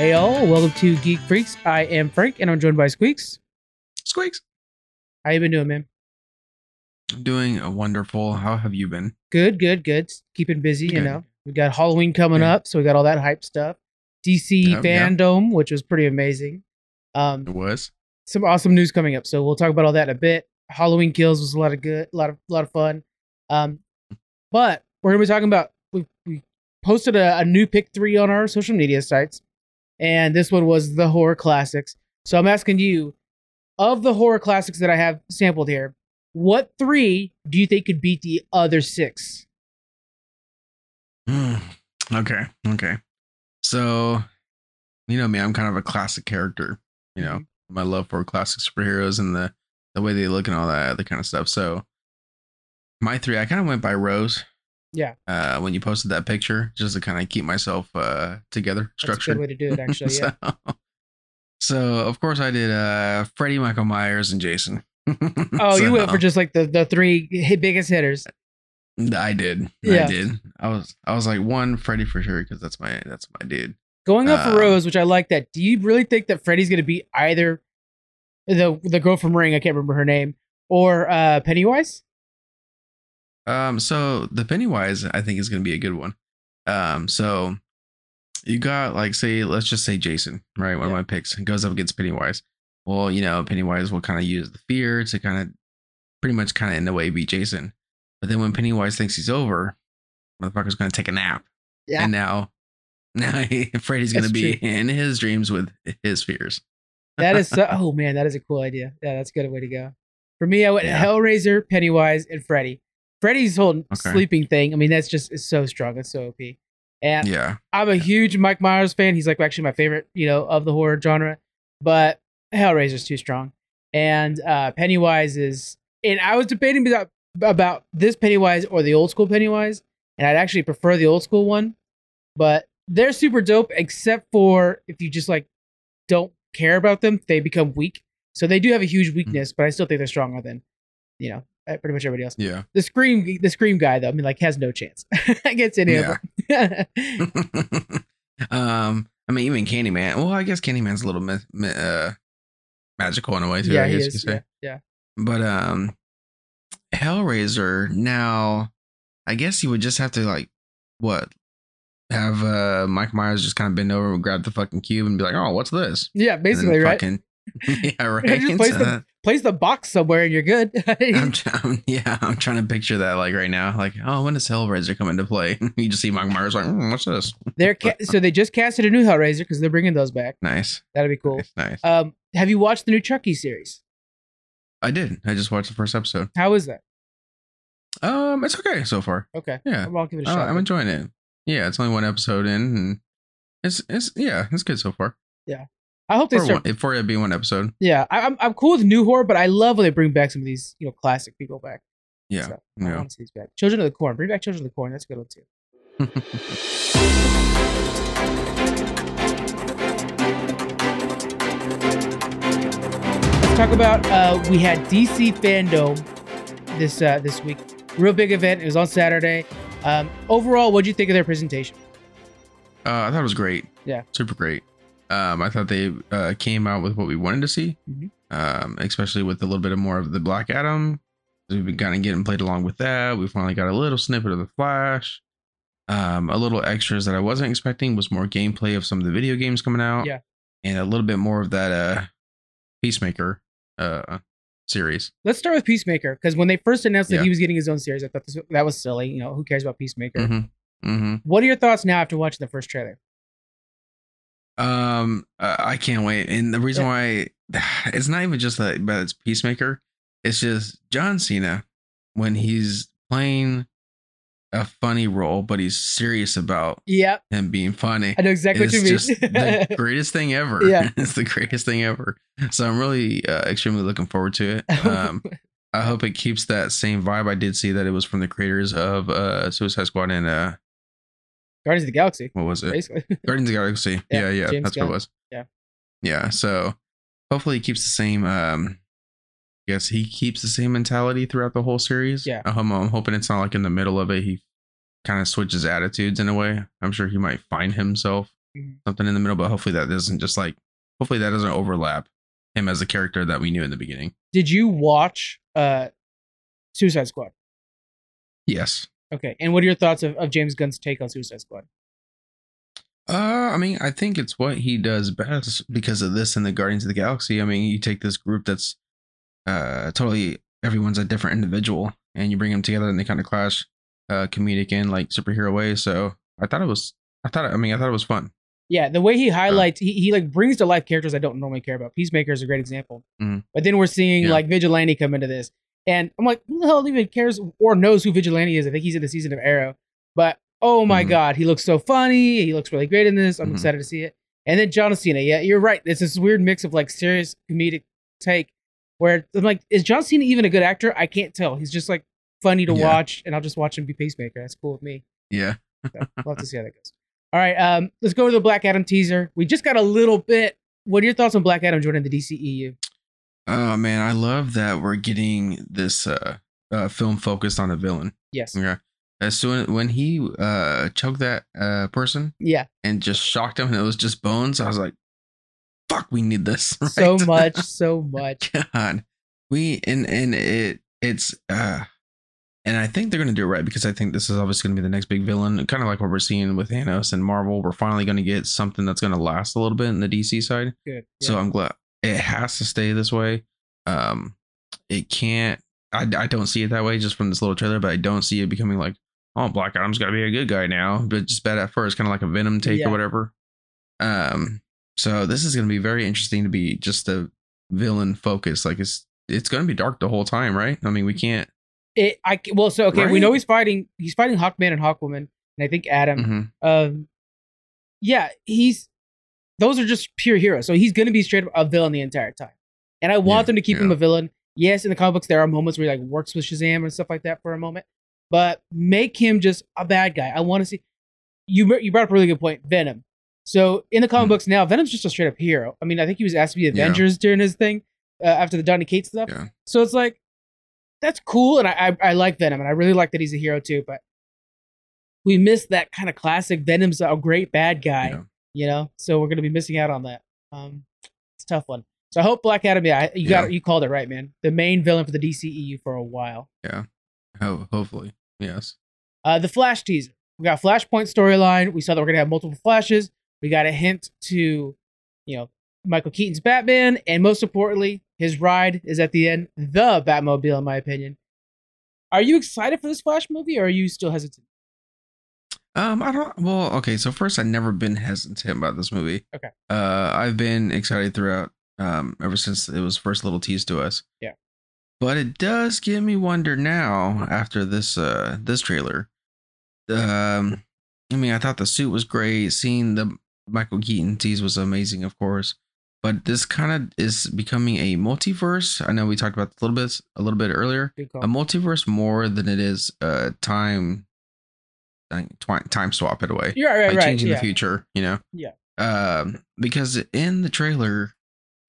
Hey all, welcome to Geek Freaks. I am Frank, and I'm joined by Squeaks. Squeaks. How you been doing, man? Doing a wonderful. How have you been? Good, good, good. Keeping busy, you Good. know. We got Halloween coming Good. up, so we got all that hype stuff. DC Yep, yep. fandom, which was pretty amazing. Um, It was. some awesome news coming up, so we'll talk about all that in a bit. Halloween Kills was a lot of good, a lot of, lot of fun. Um, but we're gonna be talking about we we posted a, a new pick three on our social media sites, and this one was the horror classics. So I'm asking you, of the horror classics that I have sampled here, what three do you think could beat the other six? Okay. Okay. So, you know me. I'm kind of a classic character. You know, mm-hmm. my love for classic superheroes and the the way they look and all that other kind of stuff. So, my three. I kind of went by rows. Yeah. Uh, when you posted that picture, just to kind of keep myself uh together, That's a structured. good way to do it, actually. Yeah. so, so, of course I did uh Freddy, Michael Myers, and Jason. Oh, you went for just like the the three hit biggest hitters. I did. Yeah. I did. I was I was like one Freddy for sure because that's my that's my dude. Going up for Um, rows, which I like that. Do you really think that Freddy's going to be either the the girl from Ring, I can't remember her name, or uh, Pennywise? Um, so the Pennywise I think is gonna be a good one. Um, so you got like say let's just say Jason, right? One Yeah. of my picks goes up against Pennywise. Well, you know Pennywise will kind of use the fear to kind of pretty much kind of in a way beat Jason. But then when Pennywise thinks he's over, motherfucker's gonna take a nap. Yeah. And now, now Freddy's gonna be true. in his dreams with his fears. That is so. Oh man, that is a cool idea. Yeah, that's a good way to go. For me, I went Yeah. Hellraiser, Pennywise, and Freddy. Freddy's whole Okay. sleeping thing. I mean, that's just it's so strong. It's so OP. And Yeah. I'm a huge Mike Myers fan. He's like actually my favorite, you know, of the horror genre. But Hellraiser's too strong, and uh, Pennywise is. And I was debating about about this Pennywise or the old school Pennywise, and I'd actually prefer the old school one. But they're super dope, except for if you just like don't care about them, they become weak. So they do have a huge weakness, but I still think they're stronger than, you know, pretty much everybody else. Yeah. The scream, the scream guy though, I mean, like has no chance against any Yeah. of them. um, I mean, even Candyman. Well, I guess Candyman's a little uh, magical in a way too. yeah, I he guess you is. could Yeah, say. yeah. But um, Hellraiser. Now, I guess you would just have to like what have uh Mike Myers just kind of bend over and grab the fucking cube and be like, "Oh, what's this?" Yeah, basically, right? fucking- yeah, right. Just place So, the- Place the box somewhere and you're good. I'm, trying, yeah, I'm trying to picture that like right now. Like, oh, when does Hellraiser come into play? you just see Mike Myers like, "Hmm, what's this? they're ca- so they just casted a new Hellraiser because they're bringing those back. Nice, That'd be cool. nice, nice. Um, have you watched the new Chucky series? I did. I just watched the first episode. How is that? Um, it's okay so far. Okay, Yeah, I'll give it a Uh, shot. I'm enjoying it. Yeah, it's only one episode in, and it's it's yeah, it's good so far. I hope they For, start. one, for it being one episode. Yeah, I, I'm I'm cool with new horror, but I love when they bring back some of these you know classic people back. Yeah, So, I yeah. want to see these back. Children of the Corn. Bring back Children of the Corn. That's a good one too. Let's talk about uh, we had DC Fandom this uh, this week. Real big event. It was on Saturday. Um, overall, what do you think of their presentation? Uh, I thought it was great. Yeah. super great. Um, I thought they uh, came out with what we wanted to see, Mhm. um, especially with a little bit of more of the Black Adam. We've been kind of getting played along with that. We finally got a little snippet of the Flash. Um, a little extras that I wasn't expecting was more gameplay of some of the video games coming out. Yeah. and a little bit more of that uh, Peacemaker uh, series. Let's start with Peacemaker because when they first announced that Yeah. he was getting his own series, I thought this, that was silly. You know, who cares about Peacemaker? Mm-hmm. Mm-hmm. What are your thoughts now after watching the first trailer? Um, I can't wait. And the reason why it's not even just that, but it's Peacemaker. It's just John Cena when he's playing a funny role, but he's serious about Yeah, him being funny. I know exactly It's what you just mean. the greatest thing ever. Yeah. it's the greatest thing ever. So I'm really uh, extremely looking forward to it. Um, I hope it keeps that same vibe. I did see that it was from the creators of uh, Suicide Squad and uh, Guardians of the Galaxy, what was it? basically. Guardians of the Galaxy. Yeah, Yeah, yeah, that's Gunn. what it was. Yeah. Yeah. So hopefully he keeps the same um I guess he keeps the same mentality throughout the whole series. Yeah. I'm, I'm hoping it's not like in the middle of it he kind of switches attitudes in a way. I'm sure he might find himself Mhm. something in the middle. But hopefully that doesn't just like hopefully that doesn't overlap him as a character that we knew in the beginning. Did you watch uh Suicide Squad? Yes. Okay. And what are your thoughts of, of James Gunn's take on Suicide Squad? Uh, I mean, I think it's what he does best because of this and the Guardians of the Galaxy. I mean, you take this group that's uh totally everyone's a different individual, and you bring them together and they kind of clash, uh, comedic and like superhero ways. So I thought it was, I thought, I mean, I thought it was fun. Yeah, the way he highlights, he, he like brings to life characters I don't normally care about. Peacemaker is a great example. Mhm. But then we're seeing Yeah. like Vigilante come into this, and I'm like, who the hell even cares or knows who Vigilante is? I think he's in the season of Arrow, but oh my Mhm. god, he looks so funny. He looks really great in this. I'm Mhm. excited to see it. And then John Cena, yeah, you're right. It's this weird mix of like serious comedic take, where I'm like, is John Cena even a good actor? I can't tell. He's just like funny to Yeah. watch, and I'll just watch him be Peacemaker. That's cool with me. Yeah. So we'll have to see how that goes. All right, um, let's go to the Black Adam teaser. We just got a little bit. What are your thoughts on Black Adam joining the DCEU? Oh man, I love that we're getting this uh, uh film focused on a villain. Yes. Yeah. As soon when he uh choked that uh person Yeah. and just shocked him and it was just bones, I was like, "Fuck, we need this." So much, so much. God, we and and it it's uh, and I think they're gonna do it right because I think this is obviously gonna be the next big villain, kind of like what we're seeing with Thanos and Marvel. We're finally gonna get something that's gonna last a little bit in the DC side. Good. So I'm glad it has to stay this way. Um, it can't. I, I don't see it that way just from this little trailer, but I don't see it becoming like, oh, Black Adam's got to be a good guy now, but just bad at first, kind of like a Venom take Yeah. or whatever. Um, so this is going to be very interesting to be just a villain focus. Like it's it's going to be dark the whole time, right? I mean, we can't. It, I well, so okay, we know he's fighting. He's fighting Hawkman and Hawkwoman, and I think Adam. Mhm. Um, yeah, he's those are just pure heroes. So he's gonna be straight up a villain the entire time, and I want Yeah, them to keep him a villain. Yes, in the comic books there are moments where he like works with Shazam and stuff like that for a moment, but make him just a bad guy. I want to see. You you brought up a really good point, Venom. So in the comic Mhm. books now, Venom's just a straight up hero. I mean, I think he was asked to be Yeah. Avengers during his thing uh, after the Donny Cates stuff. Yeah. So it's like that's cool, and I, I I like Venom, and I really like that he's a hero too. But we missed that kind of classic Venom's a great bad guy, Yeah. You know. So we're gonna be missing out on that. Um, it's a tough one. So I hope Black Adam. Yeah, you got Yeah. you called it right, man. The main villain for the DCEU for a while. Yeah. Ho- hopefully, yes. Uh, the Flash teaser. We got Flashpoint storyline. We saw that we're gonna have multiple flashes. We got a hint to, you know, Michael Keaton's Batman, and most importantly, his ride is at the end. The Batmobile, in my opinion. Are you excited for this Flash movie, or are you still hesitant? Um, I don't. Well, okay. So first, I've never been hesitant about this movie. Okay. Uh, I've been excited throughout. Um, ever since it was first little teased to us. Yeah. But it does give me wonder now after this uh this trailer. Um, I mean, I thought the suit was great. Seeing the Michael Keaton tease was amazing, of course. But this kind of is becoming a multiverse. I know we talked about this a little bit a little bit earlier a multiverse more than it is a time time swap it away. way You're right, right, like right. changing yeah. the future you know Yeah. um because in the trailer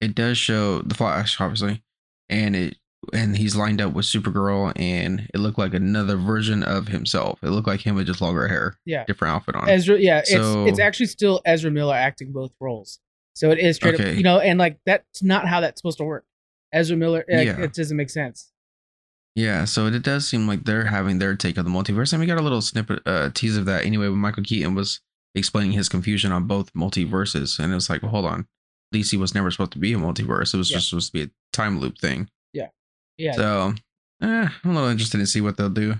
it does show the flash obviously and it and he's lined up with supergirl and it looked like another version of himself it looked like him with just longer hair Yeah. different outfit on Ezra, yeah, So- it's it's actually still Ezra Miller acting both roles. So it is straight up, Okay. you know, and like that's not how that's supposed to work. Ezra Miller, Yeah. it doesn't make sense. Yeah, so it does seem like they're having their take on the multiverse, and we got a little snippet, uh, tease of that anyway when Michael Keaton was explaining his confusion on both multiverses, and it was like, well, hold on, DC was never supposed to be a multiverse; it was Yeah. just supposed to be a time loop thing. Yeah, yeah. So, eh, I'm a little interested to see what they'll do.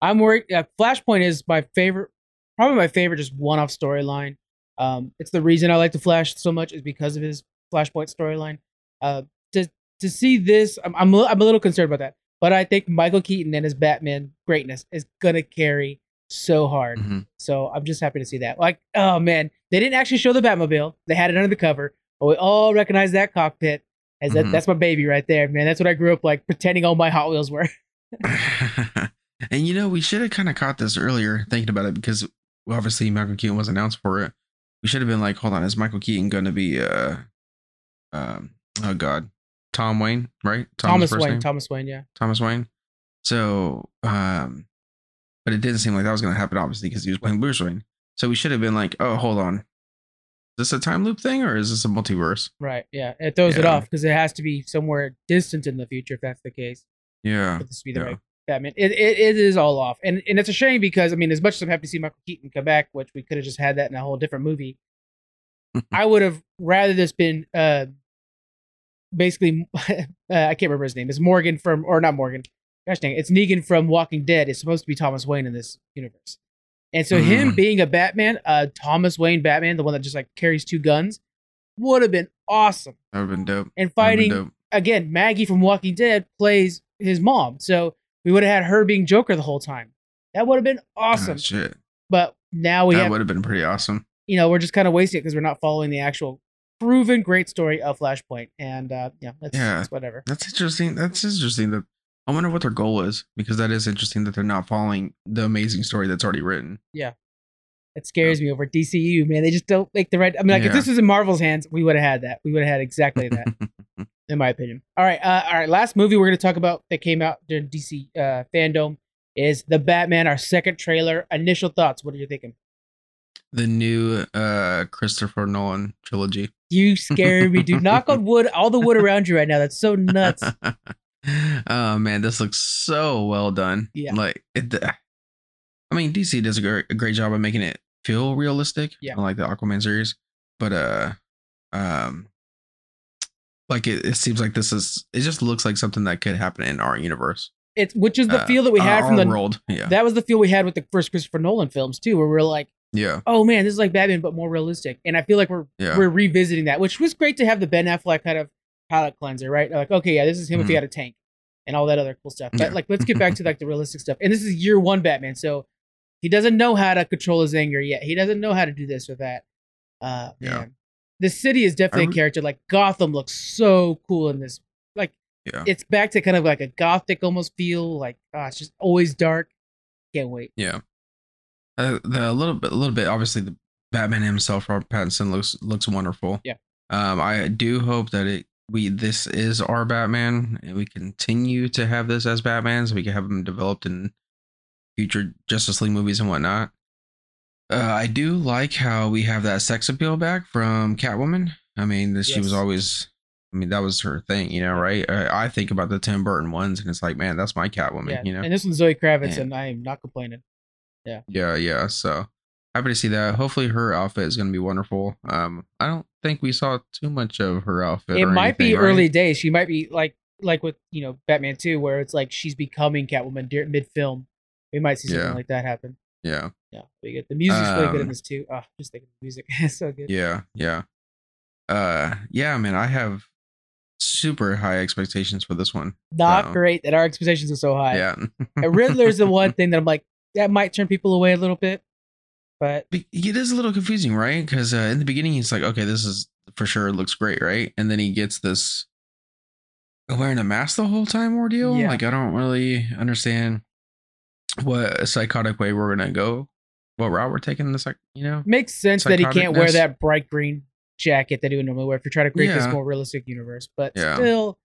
I'm worried. Yeah, Flashpoint is my favorite, probably my favorite, just one-off storyline. Um, it's the reason I like the Flash so much is because of his Flashpoint storyline. Uh, to to see this, I'm I'm a, I'm a little concerned about that, but I think Michael Keaton and his Batman greatness is gonna carry so hard. Mhm. So I'm just happy to see that. Like, oh man, they didn't actually show the Batmobile. They had it under the cover, but we all recognize that cockpit as that, Mhm. that's my baby right there, man. That's what I grew up like pretending all my Hot Wheels were. and you know, we should have kind of caught this earlier, thinking about it, because obviously Michael Keaton was announced for it. We should have been like, hold on, is Michael Keaton going to be, uh, um, oh god, Tom Wayne, right? Tom's Thomas Wayne, name? Thomas Wayne, yeah. Thomas Wayne. So, um, but it didn't seem like that was going to happen, obviously, because he was playing Bruce Wayne. So we should have been like, oh, hold on, Is this a time loop thing or is this a multiverse? Right. Yeah. It throws it off because it has to be somewhere distant in the future if that's the case. Yeah. For this be the Yeah. right Batman. It, it it is all off, and and it's a shame because I mean, as much as I'm happy to see Michael Keaton come back, which we could have just had that in a whole different movie, I would have rather this been uh basically uh, I can't remember his name. It's Morgan from or not Morgan. Gosh dang, it, it's Negan from Walking Dead. It's supposed to be Thomas Wayne in this universe, and so him Mm. being a Batman, uh Thomas Wayne Batman, the one that just like carries two guns, would have been awesome. That would have been dope. And That would've been fighting dope. again, Maggie from Walking Dead plays his mom, so we would have had her being Joker the whole time. That would have been Ah, awesome. shit. But now we that would have been pretty awesome. you know, we're just kind of wasting it because we're not following the actual proven great story of Flashpoint. And uh, yeah, that's, Yeah. that's whatever. That's interesting. That's interesting. That I wonder what their goal is because that is interesting that they're not following the amazing story that's already written. Yeah. It scares me over DCU, man. They just don't make the right. I mean, like if this was in Marvel's hands, we would have had that. We would have had exactly that, in my opinion. All right, uh, all right. Last movie we're gonna talk about that came out during DC uh, fandom is the Batman. Our second trailer. Initial thoughts. What are you thinking? the new uh Christopher Nolan trilogy. You scare me, dude. Knock on wood. All the wood around you right now. That's so nuts. oh man, this looks so well done. Yeah. Like it I mean DC does a great, a great job of making it feel realistic. Yeah. Like the Aquaman series. But uh um like it, it seems like this is it just looks like something that could happen in our universe. It's which is the Uh, feel that we had from the. world. Yeah. That was the feel we had with the first Christopher Nolan films too, where we're like, yeah. oh man, this is like Batman but more realistic. And I feel like we're Yeah. we're revisiting that, which was great to have the Ben Affleck kind of palate cleanser, right? Like, okay, yeah, this is him if he Mhm. had a tank and all that other cool stuff. But Yeah. like, let's get back to like the realistic stuff. And this is year one Batman, so he doesn't know how to control his anger yet. He doesn't know how to do this or that. Uh, Yeah. man, the city is definitely I a re- character. Like Gotham looks so cool in this. Like, Yeah. it's back to kind of like a gothic almost feel. Like, ah, it's just always dark. Can't wait. Yeah. Uh, the a little bit, a little bit. Obviously, the Batman himself, Robert Pattinson, looks looks wonderful. Yeah. Um, I do hope that it we this is our Batman, and we continue to have this as Batman, so we can have him developed in future Justice League movies and whatnot. Uh, I do like how we have that sex appeal back from Catwoman. I mean, this, she was always. I mean, that was her thing, you know, right? I, I think about the Tim Burton ones, and it's like, man, that's my Catwoman, Yeah. you know. And this one's Zoe Kravitz, Yeah. and I am not complaining. Yeah, yeah. Yeah. So happy to see that. Hopefully, her outfit is going to be wonderful. Um, I don't think we saw too much of her outfit. it or might be right? early days. She might be like like with you know Batman 2, where it's like she's becoming Catwoman mid film. We might see something Yeah. like that happen. Yeah, Yeah, we get the music's really good in Um, this too. Oh, just thinking the music, it's so good. yeah, yeah. Uh, yeah, man. I have super high expectations for this one. Not so- great that our expectations are so high. Yeah, And Riddler's the one thing that I'm like that might turn people away a little bit, but it is a little confusing, right? Because uh, in the beginning, he's like, okay, this is for sure It looks great, right? And then he gets this wearing a mask the whole time ordeal. Yeah. Like, I don't really understand what psychotic way we're gonna go, what route we're taking in this, like, you know? makes sense that he can't wear that bright green jacket that he would normally wear if you're trying to create this more realistic universe. But Yeah. still,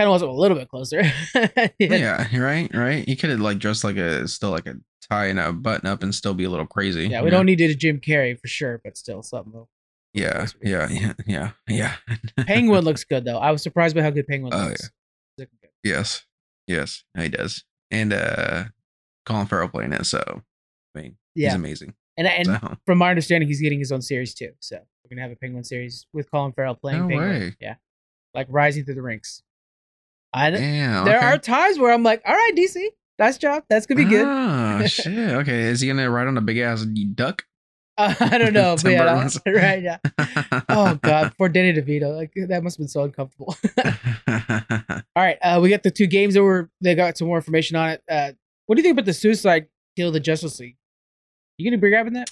kind of was a little bit closer. Yeah, right, right. He could have like dressed like a still like a tie and a button up and still be a little crazy. Yeah, we know? don't need to Jim Carrey for sure, but still something. Yeah, yeah, yeah, yeah, yeah. Penguin looks good though. I was surprised by how good Penguin Oh, looks. Good. Yes, yes, he does. And uh Colin Farrell playing it, so I mean, he's Yeah, amazing. and and So from my understanding, he's getting his own series too. So we're gonna have a Penguin series with Colin Farrell playing No Penguin. way. Yeah, like rising through the ranks. I yeah, there okay. are times where I'm like, all right, DC, nice job. That's gonna be good. Oh shit. Okay, is he gonna ride on a big ass duck? Uh, I don't know, but yeah, right, yeah. Oh god, poor Danny DeVito, like that must have been so uncomfortable. all right, uh, we got the two games that were they got some more information on it. Uh, what do you think about the Suicide Kill of the Justice League? You gonna be grabbing that?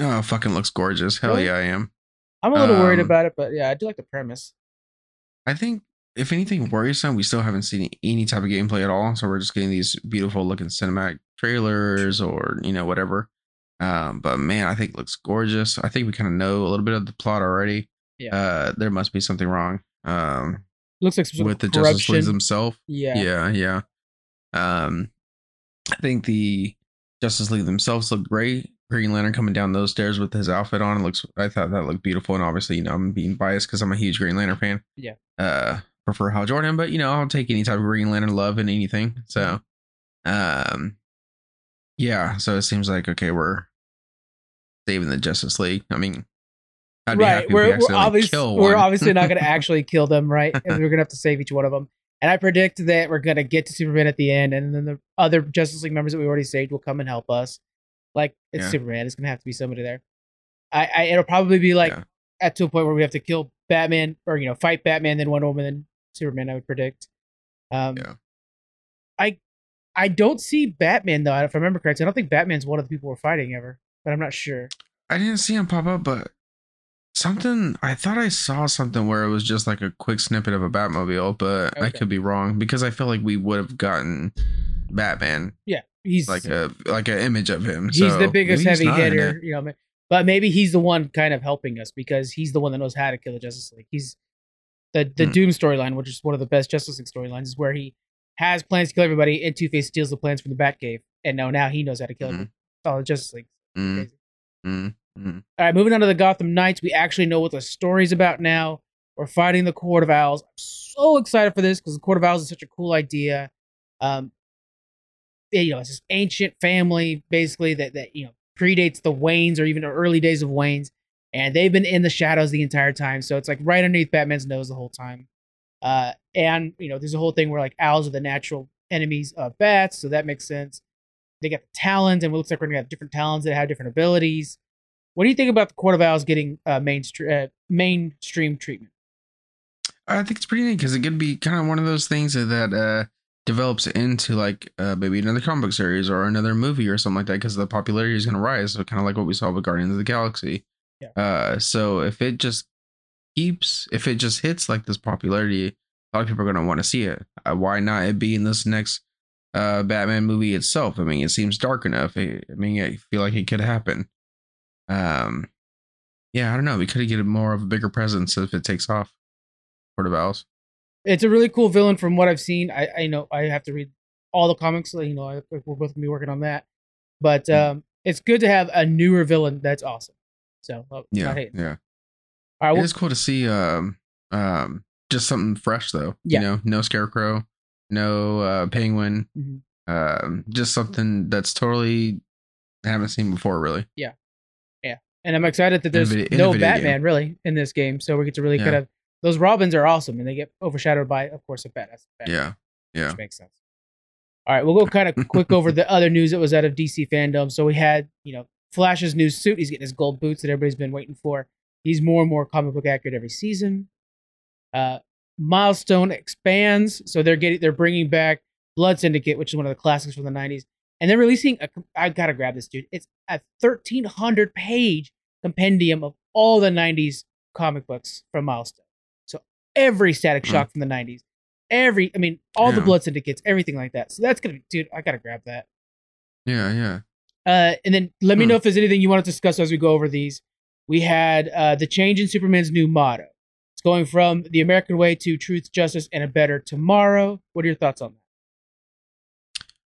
oh, fucking looks gorgeous. Hell Really? yeah, I am. I'm a little worried Um, about it, but yeah, I do like the premise. I think if anything worrisome, we still haven't seen any type of gameplay at all. So we're just getting these beautiful looking cinematic trailers or you know whatever. Um, but man, I think it looks gorgeous. I think we kind of know a little bit of the plot already. Yeah. Uh, there must be something wrong. Um, Looks like with the of Justice. League themselves. yeah. Yeah, yeah. Um, I think the Justice League themselves look great. Green Lantern coming down those stairs with his outfit on. Looks. I thought that looked beautiful, and obviously, you know, I'm being biased because I'm a huge Green Lantern fan. Yeah. Uh, prefer Hal Jordan, but you know, I'll take any type of Green Lantern love and anything. So, um, yeah. So it seems like okay, we're saving the Justice League. I mean, I'd be right. if we We're, we're, accidentally we're obviously not going to actually kill them, right? And we're going to have to save each one of them. And I predict that we're going to get to Superman at the end, and then the other Justice League members that we already saved will come and help us. Like it's Yeah. Superman, it's going to have to be somebody there. I, I it'll probably be like Yeah. at to a point where we have to kill Batman or you know fight Batman, then Wonder Woman, then Superman. I would predict. Um, Yeah. I I don't see Batman though. If I remember correctly, I don't think Batman's one of the people we're fighting ever, but I'm not sure. I didn't see him pop up, but something I thought I saw something where it was just like a quick snippet of a Batmobile, but I could be wrong because I feel like we would have gotten Batman Yeah, he's like a like an image of him. he's so the biggest heavy hitter, you know. But maybe he's the one kind of helping us because he's the one that knows how to kill the Justice League. He's the the Hmm. Doom storyline, which is one of the best Justice League storylines, is where he has plans to kill everybody, and Two Face steals the plans from the Batcave, and now now he knows how to kill Mhm. everyone. Oh, the Justice League. Mm, Crazy. mm, mm. All right, moving on to the Gotham Knights. We actually know what the story's about now. We're fighting the Court of Owls. I'm so excited for this because the Court of Owls is such a cool idea. Um, you know, it's this ancient family basically that that you know predates the Waynes or even the early days of Waynes, and they've been in the shadows the entire time. So it's like right underneath Batman's nose the whole time. Uh, and you know, there's a whole thing where like owls are the natural enemies of bats, so that makes sense. They got the talons, and it looks like we're gonna have different talons that have different abilities. What do you think about the Court of Owls getting uh, mainstream uh, mainstream treatment? I think it's pretty neat because it could be kind of one of those things that, uh, develops into like uh, maybe another comic book series or another movie or something like that because the popularity is going to rise. So kind of like what we saw with Guardians of the Galaxy. Yeah. Uh, so if it just keeps, if it just hits like this popularity, a lot of people are going to want to see it. Uh, why not it be in this next uh, Batman movie itself? I mean, it seems dark enough. I, I mean, I feel like it could happen. Um, yeah, I don't know. We could get more of a bigger presence if it takes off. Court of Owls. It's a really cool villain from what I've seen. I, I know I have to read all the comics. so, You know, I, we're both gonna be working on that, but Mm. um, it's good to have a newer villain that's awesome. So uh, Yeah, yeah. All right, It well, is cool to see um um just something fresh though. Yeah. You know, no scarecrow, no uh penguin. Mhm. Um just something that's totally I haven't seen before really. Yeah, yeah, and I'm excited that there's in a vid- in a no Batman really in this game, so we get to really Yeah. kind of those Robins are awesome, and they get overshadowed by, of course, a badass. Batman. Yeah. Yeah. which makes sense. All right, we'll go kind of quick over the other news that was out of DC fandom. So we had, you know, Flash's new suit. He's getting his gold boots that everybody's been waiting for. He's more and more comic book accurate every season. Uh, Milestone expands, so they're getting they're bringing back Blood Syndicate, which is one of the classics from the '90s, and they're releasing a. I gotta grab this, dude. It's a 1,300 page compendium of all the '90s comic books from Milestone. So every Static Hmm. Shock from the '90s, every I mean all the Blood Syndicates, everything like that. So that's gonna be, dude. I gotta grab that. Yeah, yeah. Uh, and then let me Hmm. know if there's anything you want to discuss as we go over these. We had uh, the change in Superman's new motto. It's going from the American way to truth, justice, and a better tomorrow. What are your thoughts on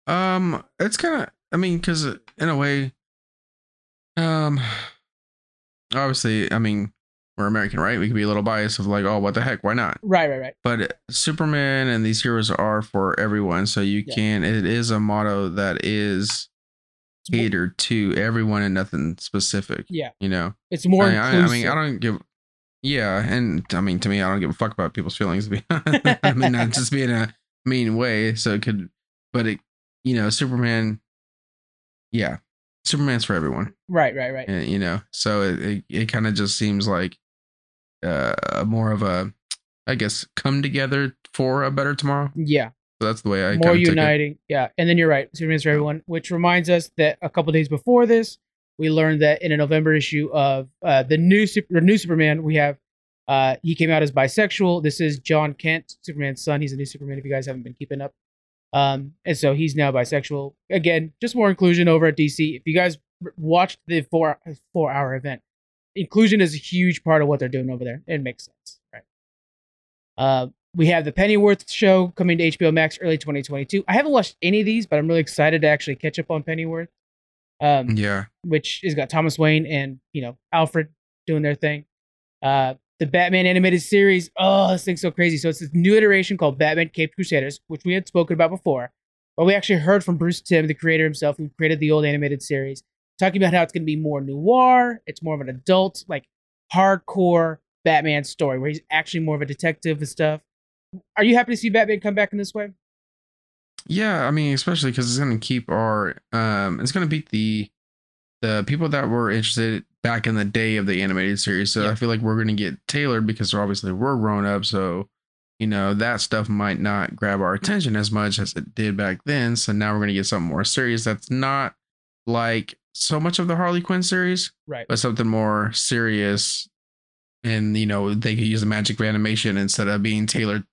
that? Um it's kind of I mean cuz in a way um obviously I mean we're American, right? We could be a little biased of like, oh, what the heck? Why not? Right, right, right. but Superman and these heroes are for everyone. So you Yeah. can. It is a motto that is catered to everyone and nothing specific. Yeah, You know. it's more I, I, I mean, I don't give. Yeah, and I mean, to me, I don't give a fuck about people's feelings. Be, I mean, not just be in a mean way. So it could, but it, you know, Superman. Yeah, Superman's for everyone right, right, right. and, you know so it it, it kind of just seems like uh more of a i guess come together for a better tomorrow Yeah, so that's the way i more kinda took it. uniting. Yeah, and then you're right. Superman's for everyone, which reminds us that a couple days before this, we learned that in a November issue of uh, the new super, new Superman, we have uh, he came out as bisexual. This is Jon Kent, Superman's son. He's a new Superman. If you guys haven't been keeping up, um, and so he's now bisexual. Again, just more inclusion over at DC. If you guys watched the four four hour event, inclusion is a huge part of what they're doing over there. It makes sense, right? Uh, we have the Pennyworth show coming to HBO Max early 2022. I haven't watched any of these, but I'm really excited to actually catch up on Pennyworth. Um, Yeah. which has got Thomas Wayne and you know Alfred doing their thing. Uh, the Batman animated series. Oh, this thing's so crazy. So it's this new iteration called Batman Caped Crusaders, which we had spoken about before. But we actually heard from Bruce Timm, the creator himself, who created the old animated series, talking about how it's going to be more noir. It's more of an adult, like hardcore Batman story, where he's actually more of a detective and stuff. Are you happy to see Batman come back in this way? Yeah, I mean, especially because it's going to keep our, um, it's going to beat the, the people that were interested back in the day of the animated series. So Yeah. I feel like we're going to get tailored because obviously we're grown up. So, you know, that stuff might not grab our attention as much as it did back then. So now we're going to get something more serious that's not like so much of the Harley Quinn series, Right. but something more serious. And, you know, they could use the magic of animation instead of being tailored,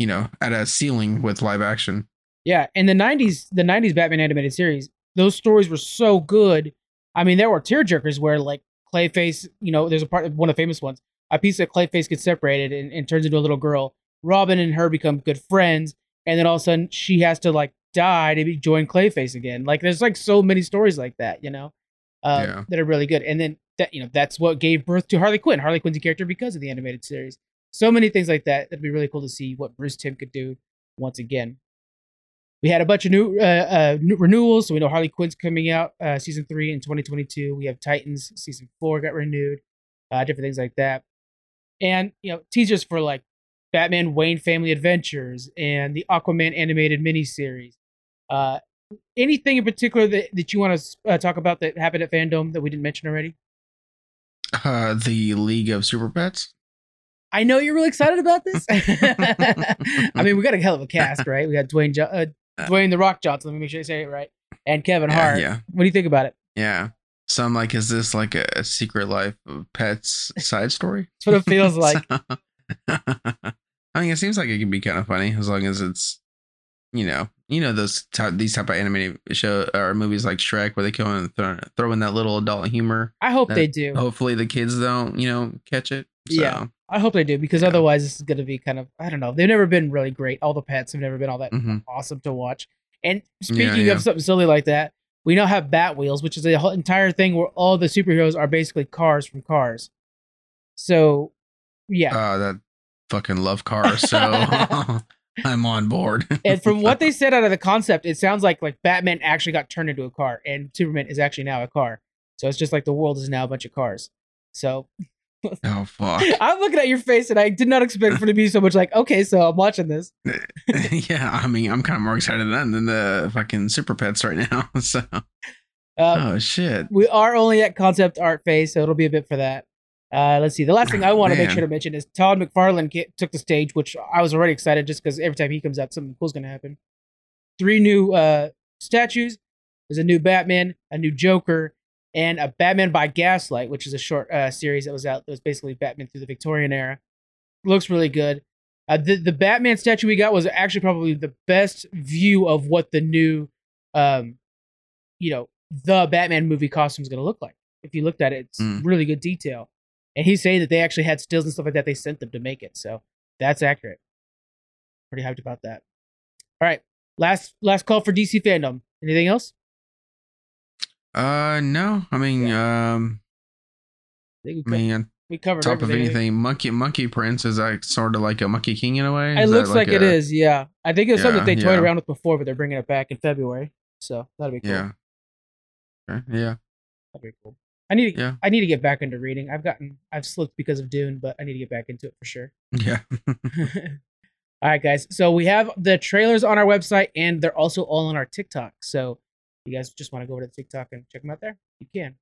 you know, at a ceiling with live action. Yeah, in the '90s, the '90s Batman animated series, those stories were so good. I mean, there were tearjerkers where like Clayface, you know, there's a part one of the famous ones. A piece of Clayface gets separated and, and turns into a little girl. Robin and her become good friends, and then all of a sudden she has to like die to be, join Clayface again. Like there's like so many stories like that, you know, uh, Yeah. that are really good. And then that you know that's what gave birth to Harley Quinn. Harley Quinn's a character because of the animated series. So many things like that. That'd be really cool to see what Bruce Timm could do once again. We had a bunch of new, uh, uh, new renewals. So we know Harley Quinn's coming out uh, season three in 2022. We have Titans season four got renewed, uh, different things like that, and you know teasers for like Batman Wayne Family Adventures and the Aquaman animated miniseries. Uh, anything in particular that, that you want to uh, talk about that happened at Fandom that we didn't mention already? Uh, the League of Super Pets. I know you're really excited about this. I mean, we got a hell of a cast, right? We got Dwayne, jo- uh, Dwayne the Rock Johnson. Let me make sure I say it right, and Kevin Hart. yeah. What do you think about it? Yeah. So I'm like, is this like a, a secret life of pets side story? That's what it feels like. I mean, it seems like it can be kind of funny as long as it's, you know, you know those type, these type of animated show or movies like Shrek where they come and throw, throw in that little adult humor. I hope they do. Hopefully the kids don't, you know, catch it. So, Yeah. I hope they do because Yeah. otherwise this is going to be kind of I don't know. They've never been really great. All the pets have never been all that mhm. awesome to watch. And speaking yeah. of something silly like that, we now have Bat Wheels, which is a whole entire thing where all the superheroes are basically cars from Cars. So, yeah. Uh, that fucking love cars. So I'm on board. and from what they said out of the concept, it sounds like like Batman actually got turned into a car, and Superman is actually now a car. So it's just like the world is now a bunch of cars. So oh fuck. I'm looking at your face, and I did not expect for it to be so much like, okay, so I'm watching this. yeah, I mean, I'm kind of more excited than than the fucking super pets right now. So, Uh, oh shit. we are only at concept art phase, so it'll be a bit for that. Uh, let's see. The last thing I want to make sure to mention is Todd McFarlane ca- took the stage, which I was already excited just because every time he comes out, something cool's going to happen. Three new uh, statues. There's a new Batman, a new Joker, and a Batman by Gaslight, which is a short uh, series that was out. That was basically Batman through the Victorian era. Looks really good. Uh, the the Batman statue we got was actually probably the best view of what the new, um, you know, the Batman movie costume is going to look like. If you looked at it, it's Mm. really good detail. And he's saying that they actually had stills and stuff like that. They sent them to make it, so that's accurate. Pretty hyped about that. All right, last last call for DC fandom. Anything else? Uh, no. I mean, um, I we, I co- mean, on we covered top of anything, Monkey Monkey Prince is like sort of like a Monkey King in a way. It Is that looks like, it a- is. Yeah, I think it was something that they toyed yeah. around with before, but they're bringing it back in February. So that'll be cool. Yeah. Okay, Yeah. That'd be cool. I need to. Yeah. I need to get back into reading. I've gotten. I've slipped because of Dune, but I need to get back into it for sure. Yeah. all right, guys. So we have the trailers on our website, and they're also all on our TikTok. So you guys just want to go over to TikTok and check them out there, you can.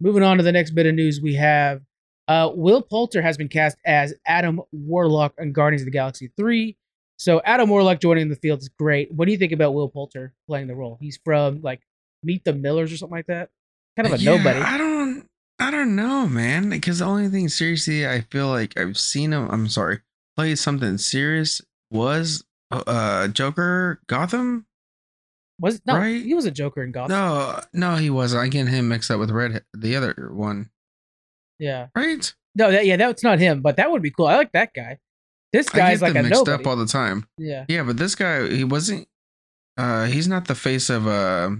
Moving on to the next bit of news, we have uh, Will Poulter has been cast as Adam Warlock on Guardians of the Galaxy 3. So Adam Warlock joining the field is great. What do you think about Will Poulter playing the role? He's from like Meet the Millers or something like that. Kind of a Yeah, nobody. I don't. I don't know, man. Because the only thing seriously I feel like I've seen him. I'm sorry, play something serious was uh Joker Gotham. Was no, Right? he was a Joker in Gotham. No, no, he wasn't. I get him mixed up with Red, the other one, Yeah. right? No, that yeah, that's not him, but that would be cool. I like that guy. This guy's like a mixed nobody. up all the time. yeah. Yeah, but this guy, he wasn't. Uh, he's not the face of uh,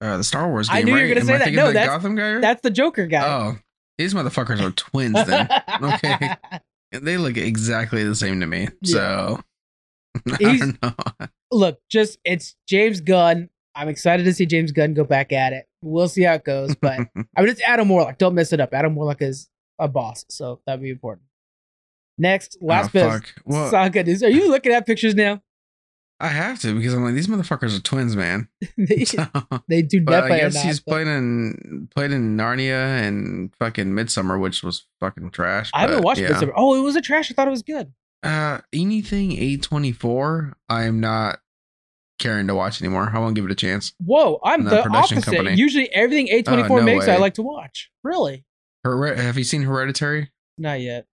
Uh, the Star Wars game. I knew you were gonna Am say I that. No, the that's- Gotham guy. That's the Joker guy. oh, these motherfuckers are twins. Then okay. they look exactly the same to me. So I He's-. Look, just it's James Gunn. I'm excited to see James Gunn go back at it. We'll see how it goes, but I mean it's Adam Warlock. Don't mess it up. Adam Warlock is a boss, so that'd be important. Next, oh, last oh, bit of saga news. Are you looking at pictures now? I have to because I'm like these motherfuckers are twins, man. they, So, they do but definitely I guess not, he's but- played in played in Narnia and fucking Midsommar, which was fucking trash. I haven't watched yeah. Midsommar. Oh, it was a trash. I thought it was good. Uh, anything A24, I'm not caring to watch anymore. I won't give it a chance. Whoa, I'm The the production opposite. company. Usually everything A24 Oh, no makes, I like to watch. Really? Her- have you seen Hereditary? Not yet.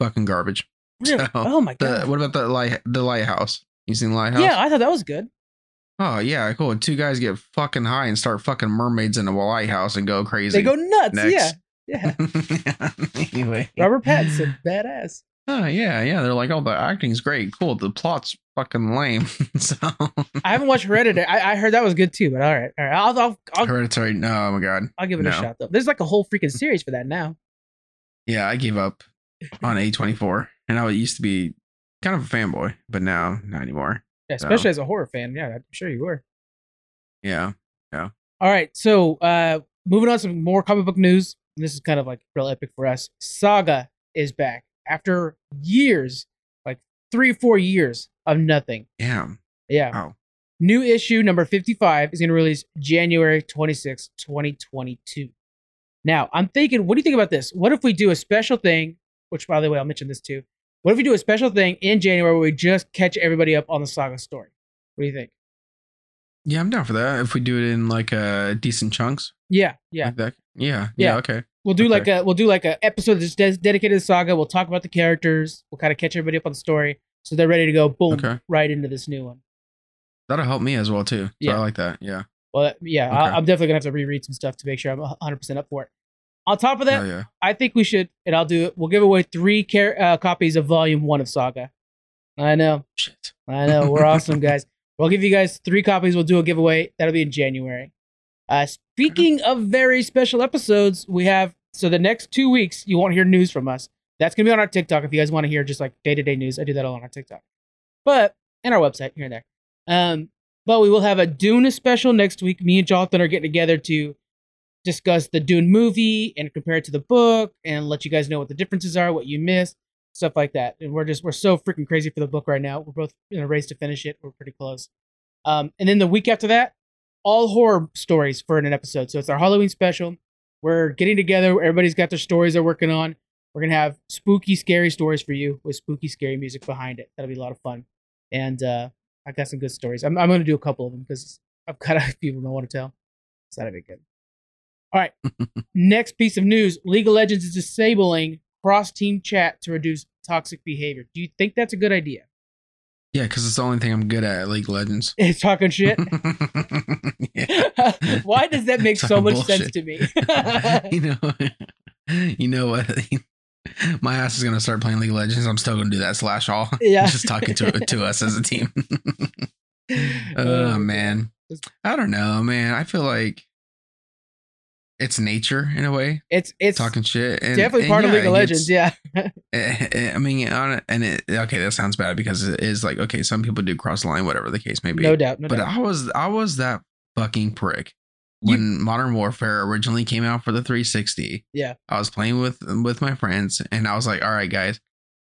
Fucking garbage. Really? So, oh my The, god. what about the light the lighthouse? You seen the lighthouse? Yeah, I thought that was good. Oh yeah, cool. Two guys get fucking high and start fucking mermaids in a lighthouse and go crazy. They go nuts. Next. Yeah. Yeah. anyway. Robert Pattinson, badass. Oh yeah, yeah. They're like, oh, the acting's great, cool. The plot's fucking lame. so I haven't watched Hereditary. I, I heard that was good too, but all right, all right. I'll I'll I'll, Hereditary. No, oh my god. I'll give it a shot though. There's like a whole freaking series for that now. Yeah, I gave up on A24, and I used to be kind of a fanboy, but now not anymore. Yeah, especially as a horror fan. Yeah, I'm sure you were. Yeah. Yeah. All right, so uh moving on to some more comic book news. This is kind of like real epic for us. Saga is back after years, like three, four years of nothing. Damn. Yeah. Wow. New issue number 55 is going to release January 26, 2022. Now, I'm thinking, what do you think about this? What if we do a special thing, which, by the way, I'll mention this too. What if we do a special thing in January where we just catch everybody up on the saga story? What do you think? Yeah, I'm down for that. If we do it in like uh decent chunks. Yeah, yeah. Like that. Yeah. Yeah. Yeah. Okay. We'll do Okay. like a we'll do like a episode that's des- dedicated to saga. We'll talk about the characters. We'll kind of catch everybody up on the story, so they're ready to go. Boom, Okay. right into this new one. That'll help me as well too. So Yeah. I like that. Yeah. Well, yeah, Okay. I, I'm definitely gonna have to reread some stuff to make sure I'm 100 percent up for it. On top of that, yeah. I think we should, and I'll do it. We'll give away three car- uh, copies of Volume One of Saga. I know, Shit. I know, we're awesome, guys. We'll give you guys three copies. We'll do a giveaway. That'll be in January. Uh, speaking of very special episodes, we have so the next two weeks you won't hear news from us. That's gonna be on our TikTok if you guys want to hear just like day to day news. I do that all on our TikTok, but and our website here and there. Um, but we will have a Dune special next week. Me and Jonathan are getting together to discuss the Dune movie and compare it to the book and let you guys know what the differences are, what you missed, stuff like that. And we're just we're so freaking crazy for the book right now. We're both in a race to finish it. We're pretty close. Um, and then the week after that, all horror stories for an episode. So it's our Halloween special. We're getting together. Everybody's got their stories they're working on. We're gonna have spooky, scary stories for you with spooky, scary music behind it. That'll be a lot of fun. And uh, I got some good stories. I'm, I'm gonna do a couple of them because I've got a few of them I want to tell. So that'll be good. All right. Next piece of news: League of Legends is disabling cross-team chat to reduce toxic behavior. Do you think that's a good idea? Yeah, because it's the only thing I'm good at, at League of Legends. It's talking shit. Why does that make so much sense to me? you know, you know what? My ass is gonna start playing League of Legends. I'm still gonna do that slash all. Yeah. just talking to to us as a team. oh, oh man, I don't know, man. I feel like it's nature in a way, It's it's talking shit. And, definitely and part of League of Legends. Yeah. eh, eh, I mean, on and it okay. That sounds bad because it is like okay. Some people do cross the line, whatever the case may be. No doubt. No but doubt. I was I was that fucking prick You- when Modern Warfare originally came out for the 360. Yeah. I was playing with with my friends, and I was like, "All right, guys,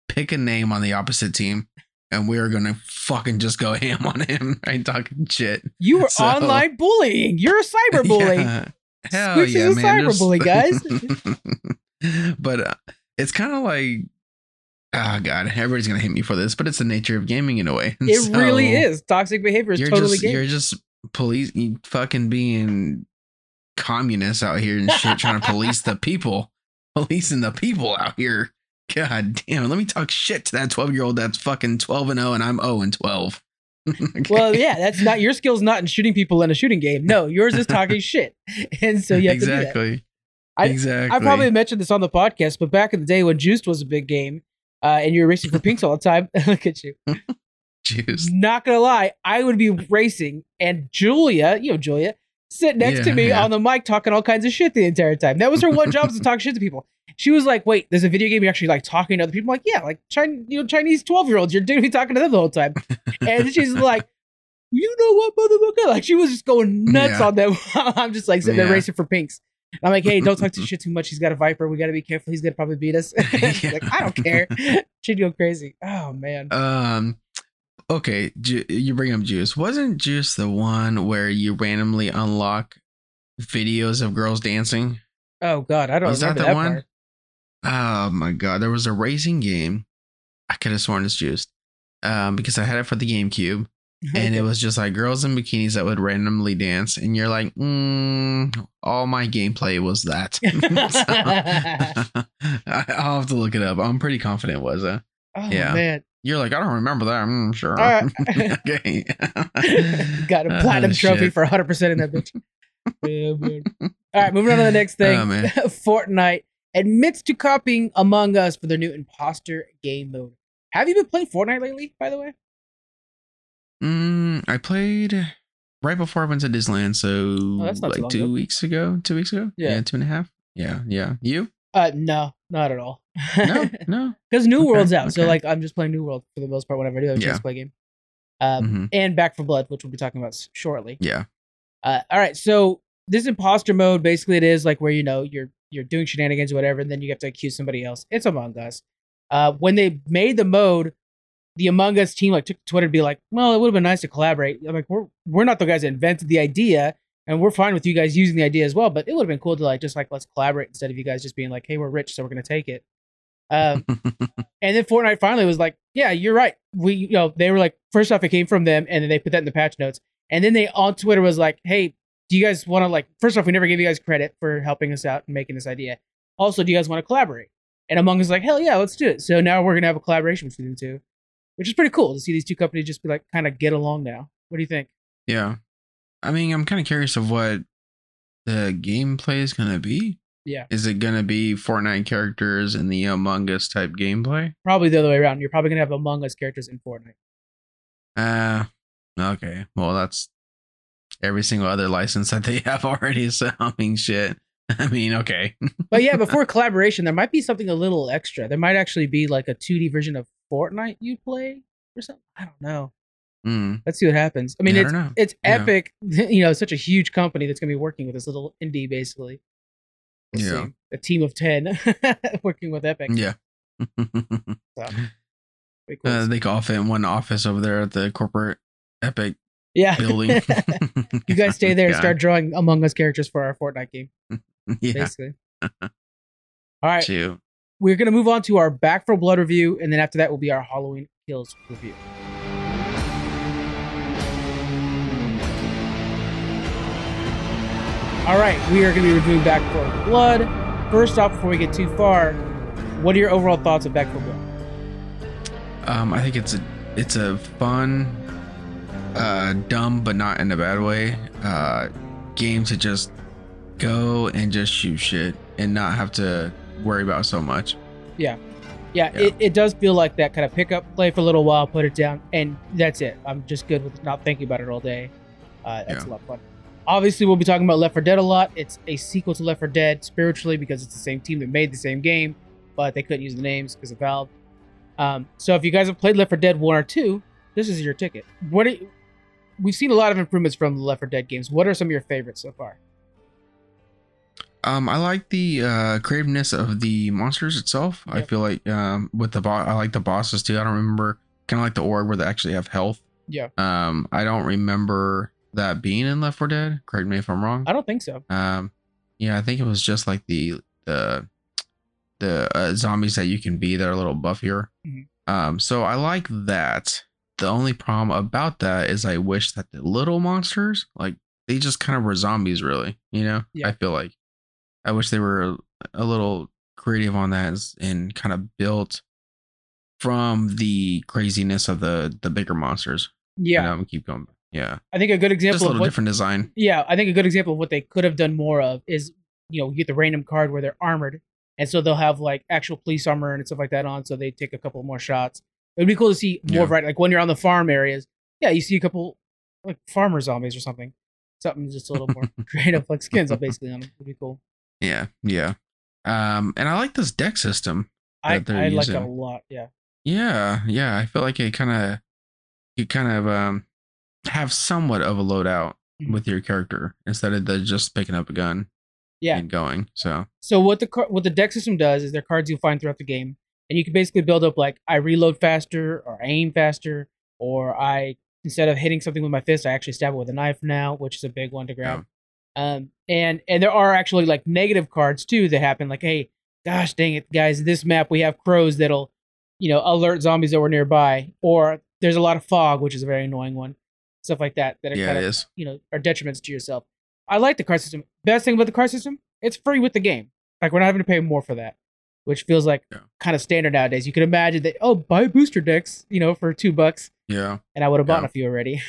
pick a name on the opposite team, and we are gonna fucking just go ham on him, right? Talking shit." You were So- online bullying. You're a cyberbully. Yeah. Hell Squeaks yeah, man! cyberbully, guys. but uh, it's kind of like. Oh god, everybody's gonna hate me for this, but it's the nature of gaming in a way. It So- really is. Toxic behavior is you're totally just game. you're just police you fucking being communists out here and shit trying to police the people policing the people out here god damn let me talk shit to that 12 year old that's fucking 12 and 0 and i'm 0 and 12 Okay? Well, yeah, that's not your skill's not in shooting people in a shooting game. No, yours is talking shit. And so you have to do that. exactly I- exactly I probably mentioned this on the podcast, but back in the day when Juiced was a big game, uh, and you were racing for pinks all the time, look at you. Juice. Not gonna lie, I would be racing, and Julia, you know Julia, sit next to me yeah. on the mic talking all kinds of shit the entire time. That was her one job was to talk shit to people. She was like, "Wait, there's a video game you're actually like talking to other people." I'm like, yeah, like Chinese, you know, Chinese twelve year olds. You're doing talking to them the whole time. And she's like, "You know what, motherfucker?" Like she was just going nuts Yeah. on them. I'm just like sitting there racing for pinks. And I'm like, "Hey, don't talk to shit too much. He's got a viper. We got to be careful. He's gonna probably beat us." Yeah. like, "I don't care." She'd go crazy. Oh man. Um. Okay, Ju- you bring up Juice. Wasn't Juice the one where you randomly unlock videos of girls dancing? Oh god, I don't know. Was that the that, one? part. Oh my god, there was a racing game. I could have sworn it's Juice, Um, because I had it for the GameCube, and it was just like girls in bikinis that would randomly dance, and you're like, mm, all my gameplay was that. So, I- I'll have to look it up. I'm pretty confident it was a. oh yeah. man. You're like, I don't remember that. Mm, sure. All right. okay. Got a Oh, platinum trophy shit. for 100% in that bitch. Yeah. All right, moving on to the next thing. Oh, man. Fortnite admits to copying Among Us for their new imposter game mode. Have you been playing Fortnite lately, by the way? Mm, I played right before I went to Disneyland, so Oh, that's not like two ago. weeks ago. Two weeks ago. Yeah. two and a half. Yeah, yeah. You? Uh, no, not at all. No, no. Because New Okay, World's out, so like I'm just playing New World for the most part whenever I do chance Yeah. to play game. Um, Mhm. and Back 4 Blood, which we'll be talking about shortly. Yeah. Uh, all right, so this imposter mode basically it is like where you know you're you're doing shenanigans or whatever, and then you have to accuse somebody else. It's Among Us. Uh, when they made the mode, the Among Us team like took Twitter to be like, "Well, it would have been nice to collaborate." I'm like, "We're we're not the guys that invented the idea, and we're fine with you guys using the idea as well. But it would have been cool to like just like let's collaborate instead of you guys just being like, "Hey, we're rich, so we're gonna take it." Um, and then Fortnite finally was like, "Yeah, you're right. We, you know, they were like, first off, it came from them, and then they put that in the patch notes, and then they on Twitter was like, "Hey, do you guys want to like? First off, we never gave you guys credit for helping us out and making this idea. Also, do you guys want to collaborate?" And Among Us like, "Hell yeah, let's do it." So now we're gonna have a collaboration between the two, which is pretty cool to see these two companies just be like, kind of get along now. What do you think? yeah. I mean, I'm kind of curious of what the gameplay is gonna be. Yeah. Is it gonna be Fortnite characters in the Among Us type gameplay? Probably the other way around. You're probably gonna have Among Us characters in Fortnite. Uh okay. Well, that's every single other license that they have already. So I mean, shit. I mean, okay. But yeah, before collaboration, there might be something a little extra. There might actually be like a 2D version of Fortnite you play or something. I don't know. Mm, Let's see what happens. I mean, yeah, it's I don't know. it's Yeah. epic. You know, such a huge company that's gonna be working with this little indie, basically. Yeah. see. a team of ten working with Epic. Yeah. So, cool. uh, they can all fit in one office over there at the corporate Epic yeah, building. you guys stay there and God. start drawing Among Us characters for our Fortnite game, Yeah. basically. All right, Shoot. we're gonna move on to our Back 4 Blood review, and then after that will be our Halloween Kills review. All right, we are going to be reviewing Back 4 Blood. First off, before we get too far, what are your overall thoughts of Back 4 Blood? Um, I think it's a it's a fun, uh, dumb but not in a bad way. Uh, game to just go and just shoot shit and not have to worry about so much. Yeah, Yeah. It, it does feel like that kind of pick up, play for a little while, put it down, and that's it. I'm just good with not thinking about it all day. Uh, that's a lot of fun. Obviously, we'll be talking about Left 4 Dead a lot. It's a sequel to Left 4 Dead spiritually because it's the same team that made the same game, but they couldn't use the names because of Valve. Um, so if you guys have played Left 4 Dead 1 or 2, this is your ticket. What are, We've seen a lot of improvements from the Left 4 Dead games. What are some of your favorites so far? Um, I like the uh, creativeness of the monsters itself. I feel like um, with the boss, I like the bosses too. I don't remember kind of like the Ogre where they actually have health. Yeah. Um, I don't remember that being in Left 4 Dead. Correct me if I'm wrong. I don't think so. Um, yeah, I think it was just like the the the uh, zombies that you can be that are a little buffier. Mhm. Um, so I like that. The only problem about that is I wish that the little monsters, like they just kind of were zombies, really. You know, Yeah. I feel like I wish they were a, little creative on that and- kind of built from the craziness of the the bigger monsters. Yeah. you know, and keep going. Yeah, I think a good just example a of little what, different design. Yeah, I think a good example of what they could have done more of is, you know, you get the random card where they're armored, and so they'll have like actual police armor and stuff like that on, so they take a couple more shots. It would be cool to see more Yeah. variety, like when you're on the farm areas. Yeah, you see a couple like farmer zombies or something. something just a little more creative, like skins up basically on them would be cool. Yeah, yeah. Um, and I like this deck system. I, I like it a lot. Yeah. Yeah, yeah. I feel like it kind of, you kind of um, have somewhat of a loadout Mhm. with your character instead of the just picking up a gun Yeah. and going. So So what the what the deck system does is there are cards you'll find throughout the game, and you can basically build up like I reload faster, or aim faster, or I instead of hitting something with my fist, I actually stab it with a knife now, which is a big one to grab. Um, and and there are actually like negative cards too that happen. Like, hey, gosh dang it, guys, this map we have crows that'll, you know, alert zombies that were nearby, or there's a lot of fog, which is a very annoying one. Stuff like that that are yeah, kind of you know are detriments to yourself. I like the card system. Best thing about the card system, it's free with the game. Like we're not having to pay more for that, which feels like Yeah. kind of standard nowadays. You can imagine that oh, buy booster decks, you know, for two bucks, Yeah. and I would have bought Yeah. a few already.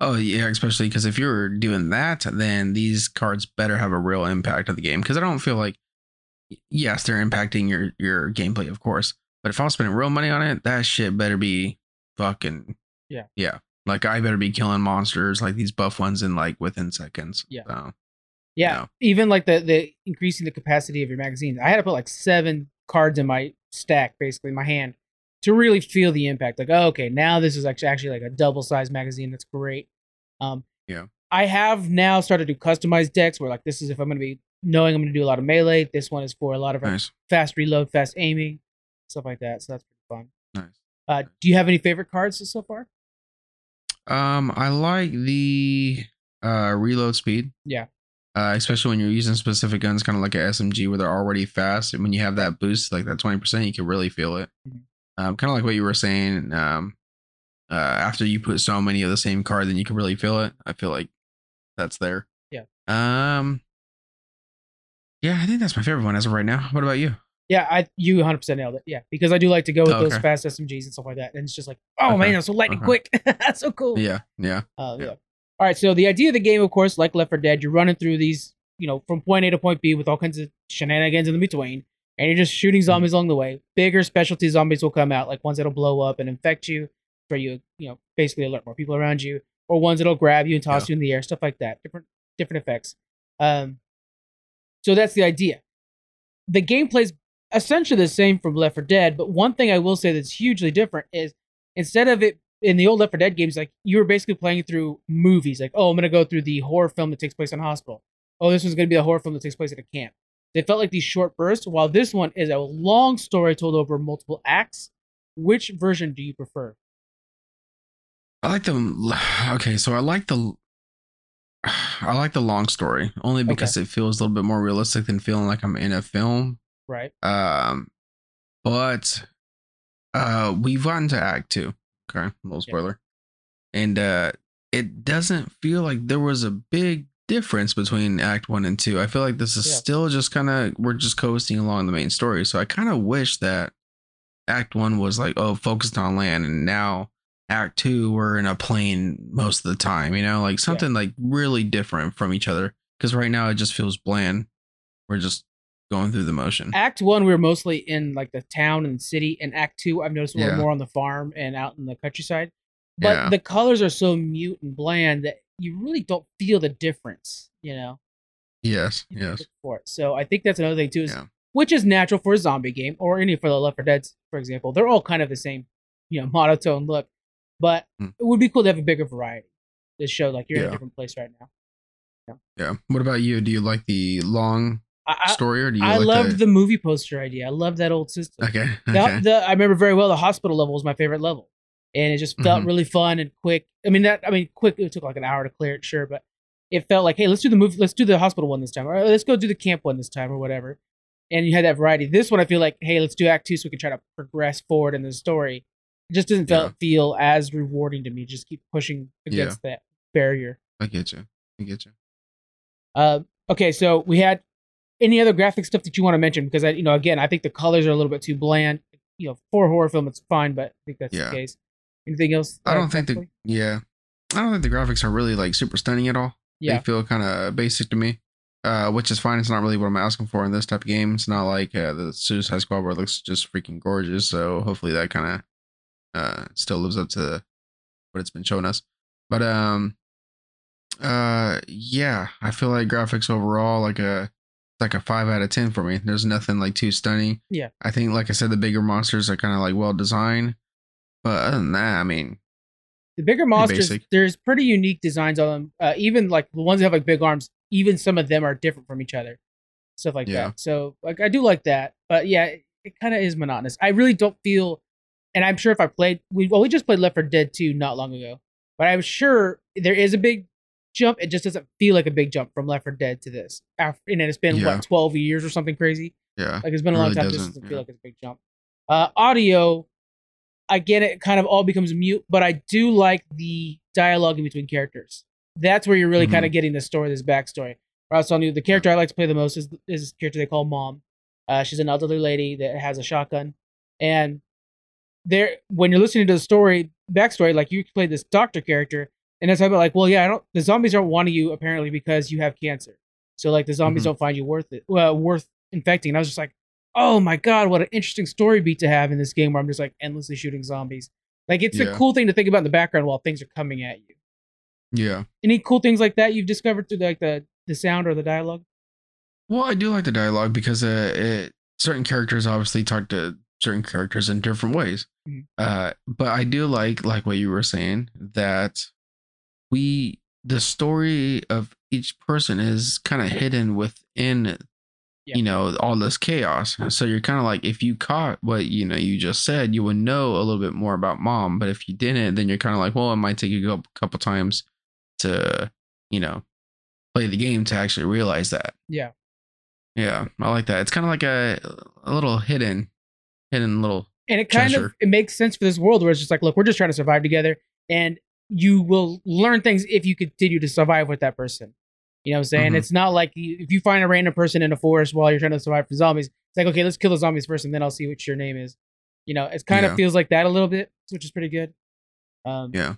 Oh yeah, especially because if you're doing that, then these cards better have a real impact on the game. Because I don't feel like, yes, they're impacting your your gameplay, of course. But if I'm spending real money on it, that shit better be fucking Yeah. yeah. Like I better be killing monsters like these buff ones in like within seconds. Yeah. So, yeah, Yeah. even like the the increasing the capacity of your magazines. I had to put like seven cards in my stack, basically in my hand, to really feel the impact. Like, oh, okay, now this is actually actually like a double sized magazine. That's great. Um, Yeah. I have now started to customize decks where like this is if I'm going to be knowing I'm going to do a lot of melee. This one is for a lot of nice, fast reload, fast aiming, stuff like that. So that's pretty fun. nice. Uh, do you have any favorite cards so far? Um, I like the uh reload speed. Yeah. Uh, especially when you're using specific guns, kind of like a SMG, where they're already fast, and when you have that boost, like that twenty percent, you can really feel it. Mhm. Um, kind of like what you were saying. Um, uh, after you put so many of the same card, then you can really feel it. I feel like that's there. Yeah. Um. Yeah, I think that's my favorite one as of right now. What about you? Yeah, I you 100 percent nailed it. Yeah, because I do like to go with Oh, those fast SMGs and stuff like that, and it's just like, oh Okay. man, I'm so lightning Okay. quick. That's so cool. Yeah, yeah, Uh, Yeah. yeah. All right. So the idea of the game, of course, like Left 4 Dead, you're running through these, you know, from point A to point B with all kinds of shenanigans in the between, and you're just shooting Mm-hmm. zombies along the way. Bigger specialty zombies will come out, like ones that'll blow up and infect you, for you, you know, basically alert more people around you, or ones that'll grab you and toss you in the air, stuff like that. Different, different effects. Um, so that's the idea. The gameplay's essentially the same from Left 4 Dead, but one thing I will say that's hugely different is instead of it in the old Left 4 Dead games, like you were basically playing through movies. Like, oh, I'm gonna go through the horror film that takes place in a hospital. Oh, this one's gonna be a horror film that takes place at a camp. They felt like these short bursts, while this one is a long story told over multiple acts. Which version do you prefer? I like the. Okay, so I like the. I like the long story only because it feels a little bit more realistic than feeling like I'm in a film. Right. Um, but uh, we've gotten to Act Two. Okay, little Yeah. spoiler, and uh, it doesn't feel like there was a big difference between Act One and Two. I feel like this is Yeah. still just kind of we're just coasting along the main story. So I kind of wish that Act One was like oh focused on land, and now Act Two we're in a plane most of the time. You know, like something like really different from each other. Because right now it just feels bland. We're just going through the motion. Act one, we were mostly in like the town and city, and Act two, I've noticed we we're Yeah. more on the farm and out in the countryside. But Yeah. the colors are so mute and bland that you really don't feel the difference. You know. Yes, you yes. for it. So I think that's another thing too, is, Yeah. which is natural for a zombie game or any for the Left 4 Dead, for example. They're all kind of the same, you know, monotone look, but Hmm. it would be cool to have a bigger variety to show like you're in a different place right now. Yeah. Yeah. What about you? Do you like the long I, story or do you I like loved the... the movie poster idea. I love that old system. Okay. Okay. the, I remember very well the hospital level was my favorite level, and it just felt Mhm. really fun and quick. I mean that I mean quick. It took like an hour to clear it, sure, but it felt like hey, let's do the movie, let's do the hospital one this time, or let's go do the camp one this time, or whatever. And you had that variety. This one, I feel like hey, let's do Act Two so we can try to progress forward in the story. It just doesn't feel, Yeah. feel as rewarding to me. Just keep pushing against that barrier. I get you. I get you. Uh, okay, so we had any other graphic stuff that you want to mention? Because I, you know, again, I think the colors are a little bit too bland. You know, for a horror film, it's fine, but I think that's Yeah. the case. Anything else? I uh, don't think the yeah. I don't think the graphics are really like super stunning at all. Yeah. They feel kind of basic to me. Uh, which is fine. It's not really what I'm asking for in this type of game. It's not like uh, the Suicide Squad where it looks just freaking gorgeous. So hopefully that kind of uh still lives up to what it's been showing us. But um, Uh, yeah, I feel like graphics overall like a like a five out of ten for me. There's nothing like too stunning. Yeah. I think like I said, the bigger monsters are kind of like well designed, but other than that, I mean, The bigger monsters, basic. there's pretty unique designs on them. Uh, even like the ones that have like big arms, even some of them are different from each other, stuff like Yeah. that. So like I do like that, but yeah, it, it kind of is monotonous. I really don't feel, and I'm sure if I played, we well we just played Left 4 Dead 2 not long ago, but I'm sure there is a big jump. It just doesn't feel like a big jump from Left 4 Dead to this. After, and it's been Yeah. what 12 years or something crazy. yeah, Like it's been a long really time. This doesn't, doesn't yeah. feel like it's a big jump. Uh, audio, I get it. Kind of all becomes mute, but I do like the dialogue in between characters. That's where you're really kind Mm-hmm. of getting the story, this backstory. I was telling you, the character I like to play the most is is this character they call Mom. Uh, she's an elderly lady that has a shotgun, and there when you're listening to the story backstory, like you play this doctor character, and it's about like, well, yeah, I don't. The zombies aren't wanting you apparently because you have cancer. So like the zombies Mhm. don't find you worth it, well, worth infecting. And I was just like, oh my god, what an interesting story beat to have in this game where I'm just like endlessly shooting zombies. Like it's a cool thing to think about in the background while things are coming at you. yeah. Any cool things like that you've discovered through like the the sound or the dialogue? Well, I do like the dialogue because uh, it, certain characters obviously talk to certain characters in different ways. Mhm. Uh, but I do like like what you were saying that we the story of each person is kind of hidden within Yeah. you know all this chaos. So you're kind of like if you caught what you know you just said, you would know a little bit more about mom. But if you didn't, then you're kind of like, well, it might take you a couple, couple times to you know play the game to actually realize that. Yeah. Yeah, I like that. It's kind of like a a little hidden, hidden little. and it kind of it makes sense for this world where it's just like look we're just trying to survive together and you will learn things if you continue to survive with that person. You know what i'm saying? Mhm. it's not like you, if you find a random person in a forest while you're trying to survive from zombies it's like okay let's kill the zombies first and then i'll see what your name is. You know it kind Yeah. of feels like that a little bit which is pretty good. Um Yeah.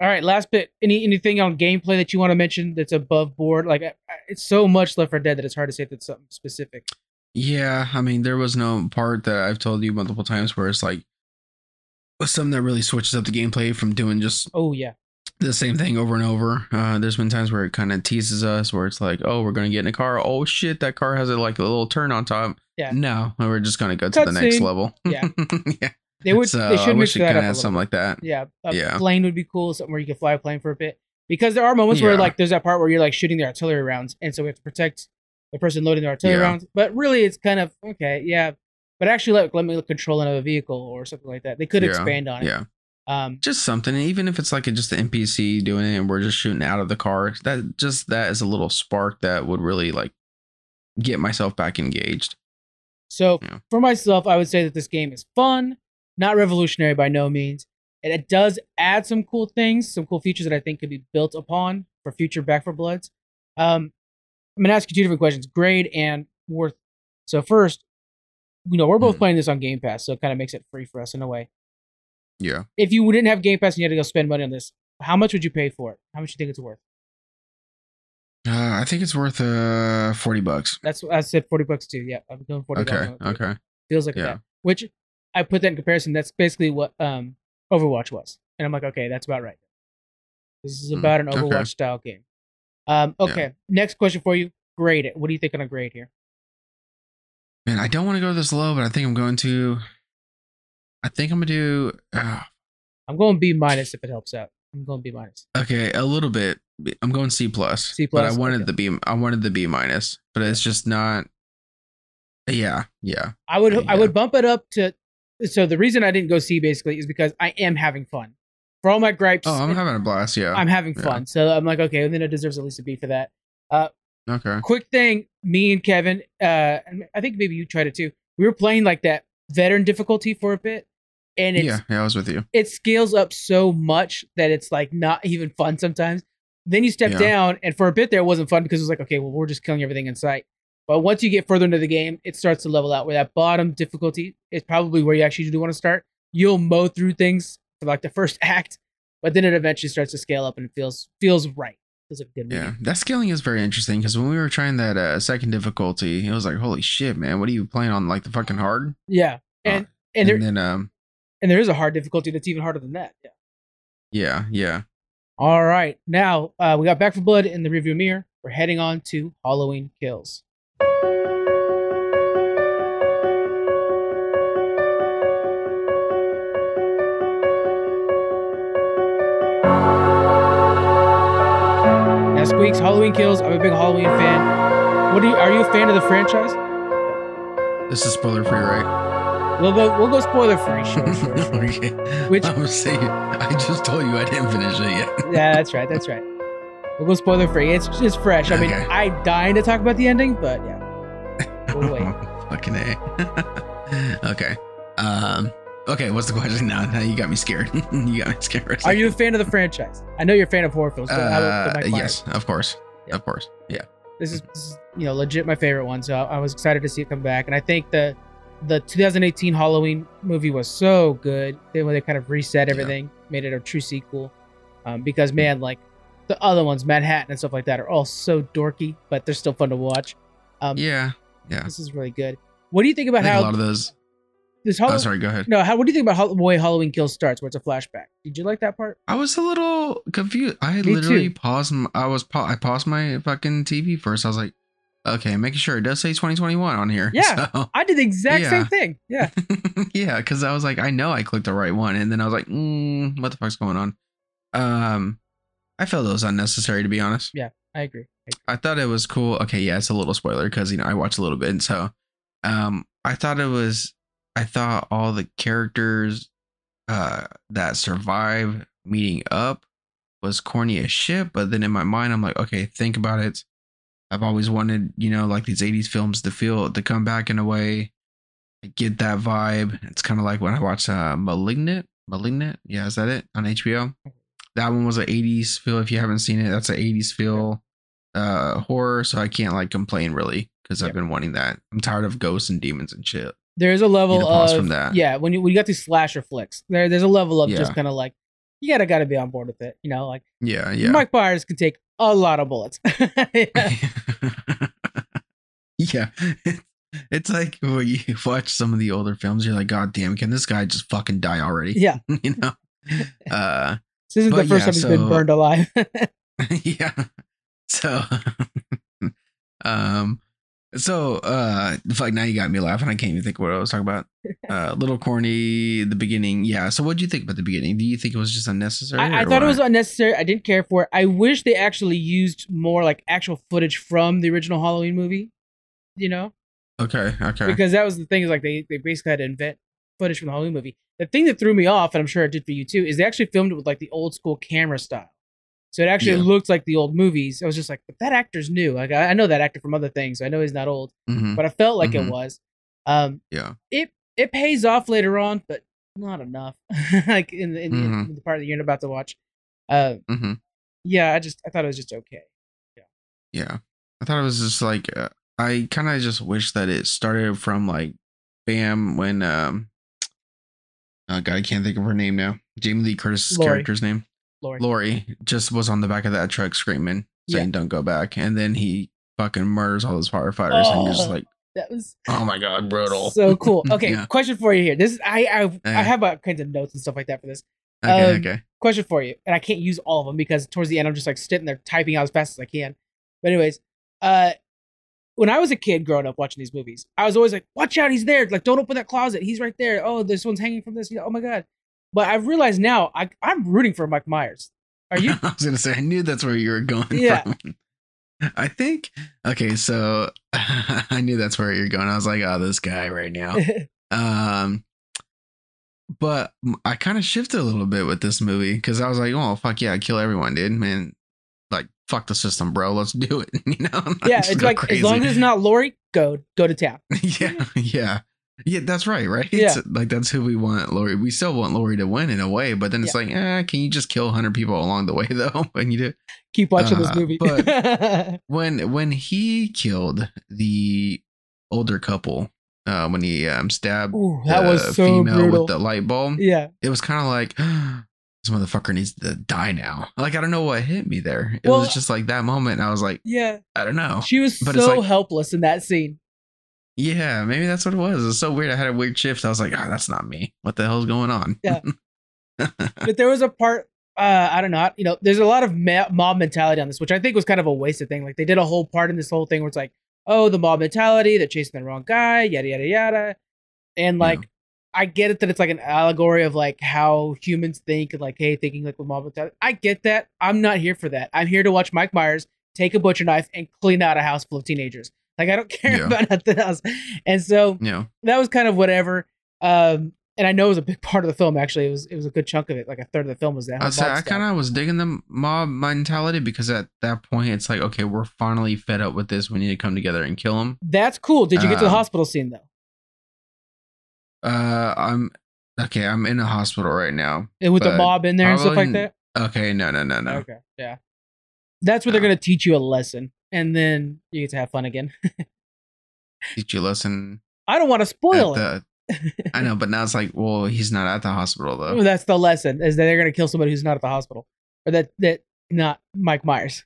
all right last bit. Any anything on gameplay that you want to mention that's above board? Like it's so much left for dead that it's hard to say if it's something specific. Yeah, I mean, there was no part that I've told you multiple times where it's like was something that really switches up the gameplay from doing just oh yeah the same thing over and over. Uh, there's been times where it kind of teases us, where it's like, oh, we're gonna get in a car. Oh shit, that car has a like a little turn on top. Yeah. No, we're just gonna go to the next level. Yeah. yeah. they would So they should I wish it that kind of had something bit. like that. Yeah, a Yeah. plane would be cool. Something where you could fly a plane for a bit. Because there are moments where like there's that part where you're like shooting the artillery rounds, and so we have to protect the person loading the artillery Yeah. rounds. But really, it's kind of okay, yeah. But actually, like let me control another vehicle or something like that. They could Yeah. expand on it. Yeah. Um, just something even if it's like a, just an npc doing it and we're just shooting out of the car that just that is a little spark that would really like get myself back engaged so Yeah. for myself, I would say that this game is fun, not revolutionary by no means, and it does add some cool things, some cool features that I think could be built upon for future Back 4 Bloods. Um, I'm gonna ask you two different questions: grade and worth. So first, you know, we're both Mhm. playing this on Game Pass, so it kind of makes it free for us in a way. yeah If you didn't have Game Pass and you had to go spend money on this, how much would you pay for it? How much do you think it's worth? uh, i think it's worth uh 40 bucks That's I said forty bucks too. Yeah, I'm going forty. okay dollars on it, too. okay feels like Yeah. that. Which I put that in comparison. That's basically what um Overwatch was, and I'm like, okay, that's about right. This is Hmm, about an okay. Overwatch style game. Um, Yeah. okay, next question for you. Grade it. What do you think on a grade here? Man i don't want to go this low but i think i'm going to i think i'm gonna do uh, I'm going B minus if it helps out. I'm going B minus. okay a little bit i'm going c plus C plus. but i wanted okay. the b i wanted the b minus but it's just not yeah yeah I would I would bump it up to. So the reason I didn't go C basically is because I am having fun. For all my gripes, oh i'm having a blast yeah I'm having Yeah. fun. So I'm like, okay, and then it deserves at least a B for that. Okay. Quick thing me and kevin uh i think maybe you tried it too. We were playing like that veteran difficulty for a bit and yeah yeah i was with you. it scales up so much that it's like not even fun sometimes. Then you step Yeah. down and for a bit there it wasn't fun because it was like okay well we're just killing everything in sight. But once you get further into the game it starts to level out where that bottom difficulty is probably where you actually do want to start. You'll mow through things for like the first act but then it eventually starts to scale up and it feels feels right feels like a good Yeah, that scaling is very interesting because when we were trying that uh, second difficulty, it was like, holy shit, man, what are you playing on like the fucking hard? yeah and Uh, and there and then um, and there is a hard difficulty that's even harder than that. Yeah. yeah, yeah, All right, now uh, we got Back 4 Blood in the review mirror. We're heading on to Halloween Kills. Now, Squeaks, Halloween Kills. I'm a big Halloween fan. What do you, are you a fan of the franchise? This is spoiler free, right? We'll go. We'll go spoiler free. Sure, sure, sure. okay. Which- I'm saying, I just told you I didn't finish it yet. yeah, that's right. That's right. We'll go spoiler free. It's just fresh. I mean, Okay. I'm dying to talk about the ending, but yeah. We'll wait. Fucking a. okay. Um. Okay. What's the question now? Now you got me scared. you got me scared. Are you a fan of the franchise? I know you're a fan of horror films. But Uh, yes, of course. Yeah. Of course. Yeah. This is, this is, you know, legit my favorite one. So I, I was excited to see it come back, and I think the the 2018 Halloween movie was so good. They when they kind of reset everything, made it a true sequel. Um, because man, like the other ones, Manhattan and stuff like that, are all so dorky, but they're still fun to watch. Um, Yeah. Yeah. This is really good. What do you think I about think how a lot of those. This Oh, sorry. Go ahead. No, how, what do you think about how, the way Halloween Kills starts, where it's a flashback? Did you like that part? I was a little confused. I Me literally too. paused. I was pa- I paused my fucking TV first. I was like, okay, making sure it does say 2021 on here. Yeah. So, I did the exact same thing. Yeah. yeah, because I was like, I know I clicked the right one, and then I was like, mm, what the fuck's going on? Um, I felt it was unnecessary to be honest. I agree. I agree. I thought it was cool. Okay, yeah, it's a little spoiler because you know I watched a little bit, and so um, I thought it was. I thought all the characters uh that survive meeting up was corny as shit, but then in my mind I'm like, okay, think about it. I've always wanted, you know, like these 80s films to feel to come back in a way. I get that vibe. It's kind of like when I watched uh Malignant. Malignant, yeah, is that it on HBO? That one was an 80s feel. If you haven't seen it, that's an 80s feel uh horror. So I can't like complain really because I've been wanting that. I'm tired of ghosts and demons and shit. There's a level of from that. yeah. When you when you got these slasher flicks, there there's a level of just kind of like you gotta gotta be on board with it. You know, like Yeah, yeah. Mike Myers can take a lot of bullets. Yeah. yeah. It's like when you watch some of the older films, you're like, God damn, can this guy just fucking die already? yeah. you know? Uh This isn't the first yeah, time he's been burned alive. yeah. So um so uh fuck now you got me laughing. I can't even think what I was talking about. Uh little corny, the beginning. Yeah. So what do you think about the beginning? Do you think it was just unnecessary? I, I thought it was unnecessary. I didn't care for it. I wish they actually used more like actual footage from the original Halloween movie. You know, okay, okay. because that was the thing is like they they basically had to invent footage from the Halloween movie. The thing that threw me off, and I'm sure it did for you too, is they actually filmed it with like the old school camera style. So it actually Yeah. looked like the old movies. I was just like, but that actor's new. Like I, I know that actor from other things. So I know he's not old, Mhm, but I felt like Mhm. it was. Um, Yeah. it it pays off later on, but not enough. like in the, in, the- Mhm. in the part that you're about to watch. Uh, Mhm. yeah, I just I thought it was just okay. Yeah. I thought it was just like uh, I kind of just wish that it started from like bam when um oh god I can't think of her name now. Jamie Lee Curtis's Laurie. character's name. Laurie. Laurie just was on the back of that truck screaming saying Yeah. don't go back and then he fucking murders all those firefighters and you're just Oh. like That was oh my god brutal. so cool. Okay, Yeah. question for you here. This is I I, I have all kinds of notes and stuff like that for this. okay, um, okay. Question for you, and I can't use all of them because towards the end I'm just like sitting there typing out as fast as I can. But anyways, uh, when I was a kid growing up watching these movies, I was always like, "Watch out, he's there! Like, don't open that closet. He's right there. Oh, this one's hanging from this. Oh my god!" But I've realized now I I'm rooting for Mike Myers. Are you? I was gonna say I knew that's where you were going. Yeah. From. I think okay, so I knew that's where you're going. I was like, oh, this guy right now. Um, but I kind of shifted a little bit with this movie because I was like, oh fuck yeah, kill everyone, dude, man. Like fuck the system, bro. Let's do it. You know? yeah, it's like as long as it's not Laurie, go go to town. yeah, yeah. Yeah, that's right, right? Yeah. It's like that's who we want, Laurie. We still want Laurie to win in a way, but then it's like, eh, can you just kill 100 people along the way though? when you do Keep watching this Uh, movie. but- when when he killed the older couple, uh, when he um stabbed Ooh, that the was so female brutal. with the light bulb, yeah, it was kind of like this motherfucker needs to die now. Like I don't know what hit me there. It Well- was just like that moment. I was like, yeah. I don't know. She was But so like- helpless in that scene. Yeah, maybe that's what it was. It's so weird. I had a weird shift. I was like, ah, that's not me. What the hell's going on? Yeah. But there was a part uh, I don't know. You know, there's a lot of ma- mob mentality on this, which I think was kind of a wasted thing. Like they did a whole part in this whole thing where it's like, oh, the mob mentality, they're chasing the wrong guy, yada yada yada, and like. Yeah. I get it that it's like an allegory of like how humans think, and like, hey, thinking like with mob mentality. I get that. I'm not here for that. I'm here to watch Mike Myers take a butcher knife and clean out a house full of teenagers. Like I don't care Yeah. about nothing else. And so know, that was kind of whatever. Um, and I know it was a big part of the film. Actually, it was it was a good chunk of it. Like a third of the film was that. I say I kind of was digging the mob mentality because at that point it's like, okay, we're finally fed up with this. We need to come together and kill him. That's cool. Did you get to the Um, hospital scene though? Uh, I'm okay. I'm in a hospital right now. And with the mob in there and stuff like that. Okay, no, no, no, no. Okay, yeah. That's where they're gonna teach you a lesson, and then you get to have fun again. Teach you lesson. I don't want to spoil it. I know, but now it's like, well, he's not at the hospital though. Well, that's the lesson: is that they're gonna kill somebody who's not at the hospital, or that that not Mike Myers.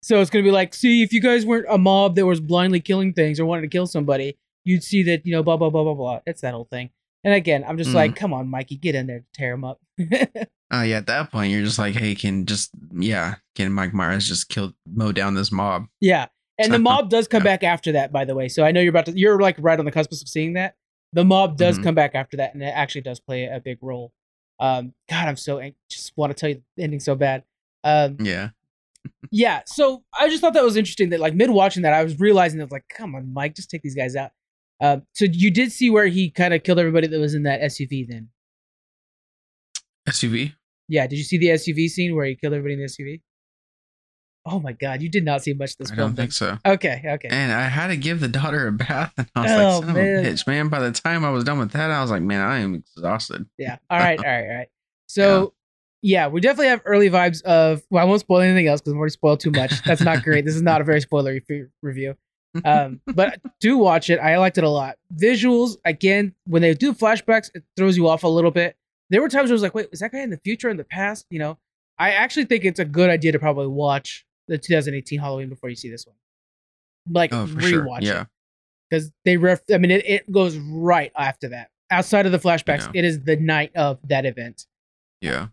So it's gonna be like, see, if you guys weren't a mob that was blindly killing things or wanted to kill somebody, you'd see that you know, blah blah blah blah blah. It's that whole thing. And again, I'm just Mhm. like, come on, Mikey, get in there, tear him up. Uh, yeah, at that point, you're just like, hey, can just yeah, can Mike Myers just kill mow down this mob? yeah, and the mob does come yeah. back after that, by the way. So I know you're about to, you're like right on the cusp of seeing that. The mob does Mhm. come back after that, and it actually does play a big role. Um, God, I'm so ang- just want to tell you the ending so bad. Um, Yeah, yeah so i just thought that was interesting that like mid watching that i was realizing that was like come on mike just take these guys out um so you did see where he kind of killed everybody that was in that suv then SUV. yeah did you see the suv scene where he killed everybody in the suv oh my god you did not see much of this I film don't think so. okay okay And I had to give the daughter a bath, and I was Oh, like, son man. of a bitch, man. By the time I was done with that, I was like, man, I am exhausted. yeah all right all right all right so yeah. we definitely have early vibes of well i won't spoil anything else because I've already spoiled too much that's not great this is not a very spoilery review um, but do watch it. I liked it a lot. Visuals, again, when they do flashbacks, it throws you off a little bit. There were times where I was like, wait, is that guy in the future, in the past? You know, I actually think it's a good idea to probably watch the 2018 Halloween before you see this one. Like, Oh, for sure. Yeah. it. Because they ref, I mean, it, it goes right after that. Outside of the flashbacks, Yeah. it is the night of that event, Yeah.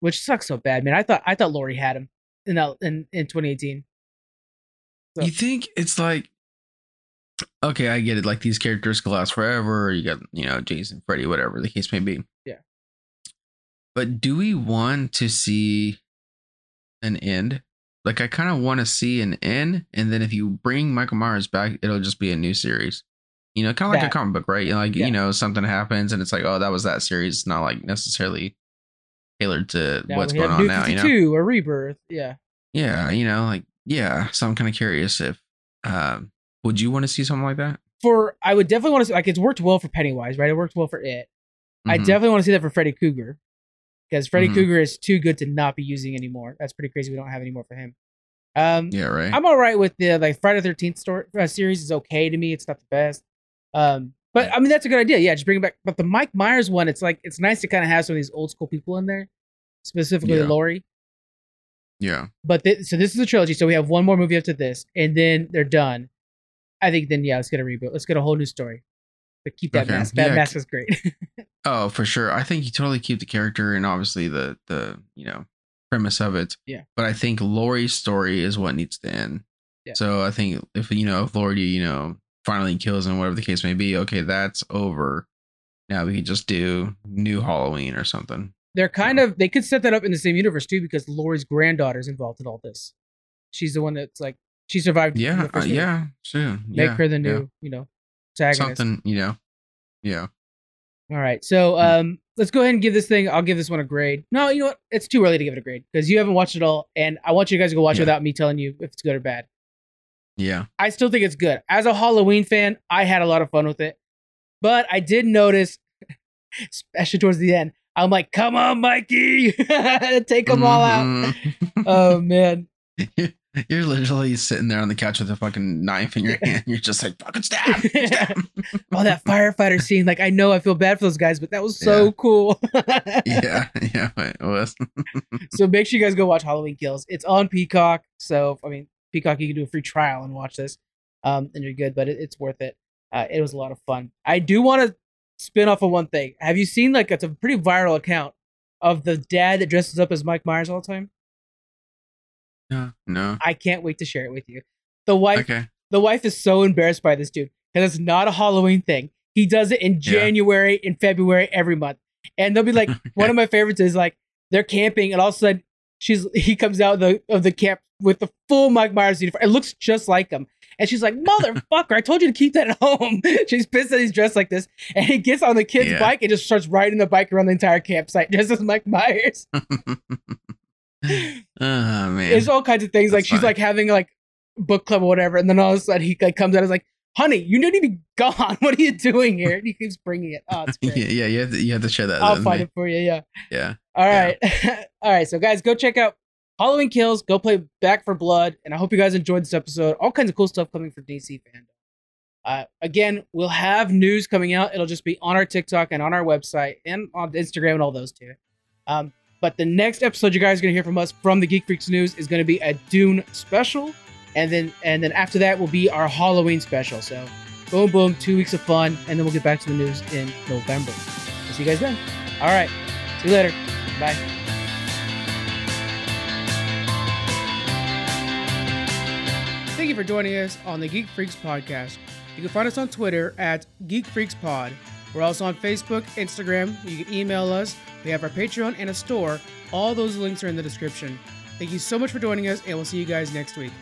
which sucks so bad, man. I thought I thought Laurie had him in that in, in 2018. So- You think it's like, okay, I get it. Like these characters could last forever. Or you got, you know, Jason, Freddy, whatever the case may be. Yeah. But do we want to see an end? Like, I kind of want to see an end, and then if you bring Michael Myers back, it'll just be a new series. You know, kind of like a comic book, right? Like, Yeah. you know, something happens, and it's like, oh, that was that series. It's not like necessarily tailored to Now what's going on now. You know, 52, a rebirth. Yeah. yeah, you know, like yeah. So I'm kind of curious if um would you want to see something like that? for I would definitely want to see like it's worked well for Pennywise, right? It worked well for it. I Mhm. definitely want to see that for Freddy Krueger because Freddy Mhm. Krueger is too good to not be using anymore. That's pretty crazy. We don't have any more for him. Um, yeah, right. I'm all right with the like Friday Thirteenth story uh, series is okay to me. It's not the best, um, but I mean that's a good idea. Yeah, just bring it back. But the Mike Myers one, it's like it's nice to kind of have some of these old school people in there, specifically Yeah. Laurie. yeah, But thi- so this is a trilogy. So we have one more movie after this, and then they're done. I think then yeah, let's get a reboot. Let's get a whole new story. But keep that Okay. mask. That Yeah, mask is great. oh for sure. I think you totally keep the character and obviously the the you know premise of it. Yeah. But I think Laurie's story is what needs to end. Yeah. So I think if you know if Laurie you know finally kills him, whatever the case may be, okay, that's over. Now we can just do new Halloween or something. they're kind of they could set that up in the same universe too because Laurie's granddaughter is involved in all this. She's the one that's like she survived. Yeah, uh, yeah, sure. Make yeah, her the yeah. new, you know, protagonist. something. You know, yeah. All right, so Hmm. um, let's go ahead and give this thing. I'll give this one a grade. No, you know what? It's too early to give it a grade because you haven't watched it all, and I want you guys to go watch it without me telling you if it's good or bad. Yeah. I still think it's good. As a Halloween fan, I had a lot of fun with it. But I did notice, especially towards the end, I'm like, come on, Mikey, take them all out. Mhm. Oh, man. You're literally sitting there on the couch with a fucking knife in your hand. You're just like fucking stab. stab. oh, that firefighter scene. Like, I know I feel bad for those guys, but that was so Yeah. cool. yeah, yeah, it was. so make sure you guys go watch Halloween Kills. It's on Peacock. So, I mean, Peacock, you can do a free trial and watch this. Um, and you're good, but it, it's worth it. Uh, it was a lot of fun. I do want to spin off of one thing. Have you seen like it's a pretty viral account of the dad that dresses up as Mike Myers all the time? No, no. I can't wait to share it with you. The wife, Okay. the wife is so embarrassed by this dude because it's not a Halloween thing. He does it in Yeah. January and February every month, and they'll be like, one of my favorites is like they're camping, and all of a sudden she's he comes out of the of the camp with the full Mike Myers uniform. It looks just like him. And she's like, motherfucker, I told you to keep that at home. she's pissed that he's dressed like this. And he gets on the kid's Yeah. bike and just starts riding the bike around the entire campsite, just as Mike Myers. Oh man. It's all kinds of things. like That's she's fine. like having like book club or whatever, and then all of a sudden he like comes out and is like, "Honey, you need to be gone. What are you doing here?" And he keeps bringing it. Oh, yeah, yeah, you have to you have to share that. I'll find me. it for you. Yeah. Yeah. All right, yeah. all right. So guys, go check out Halloween Kills. Go play Back 4 Blood, and I hope you guys enjoyed this episode. All kinds of cool stuff coming from DC FanDome. Uh, again, we'll have news coming out. It'll just be on our TikTok and on our website and on Instagram and all those too. Um, but the next episode you guys are gonna hear from us from the Geek Freaks News is gonna be a Dune special, and then and then after that will be our Halloween special. So, boom, boom, two weeks of fun, and then we'll get back to the news in November. We'll see you guys then. All right, see you later. Bye. Thank you for joining us on the Geek Freaks podcast. You can find us on Twitter at Geek Freaks Pod. We're also on Facebook, Instagram. You can email us. We have our Patreon and a store. All those links are in the description. Thank you so much for joining us, and we'll see you guys next week.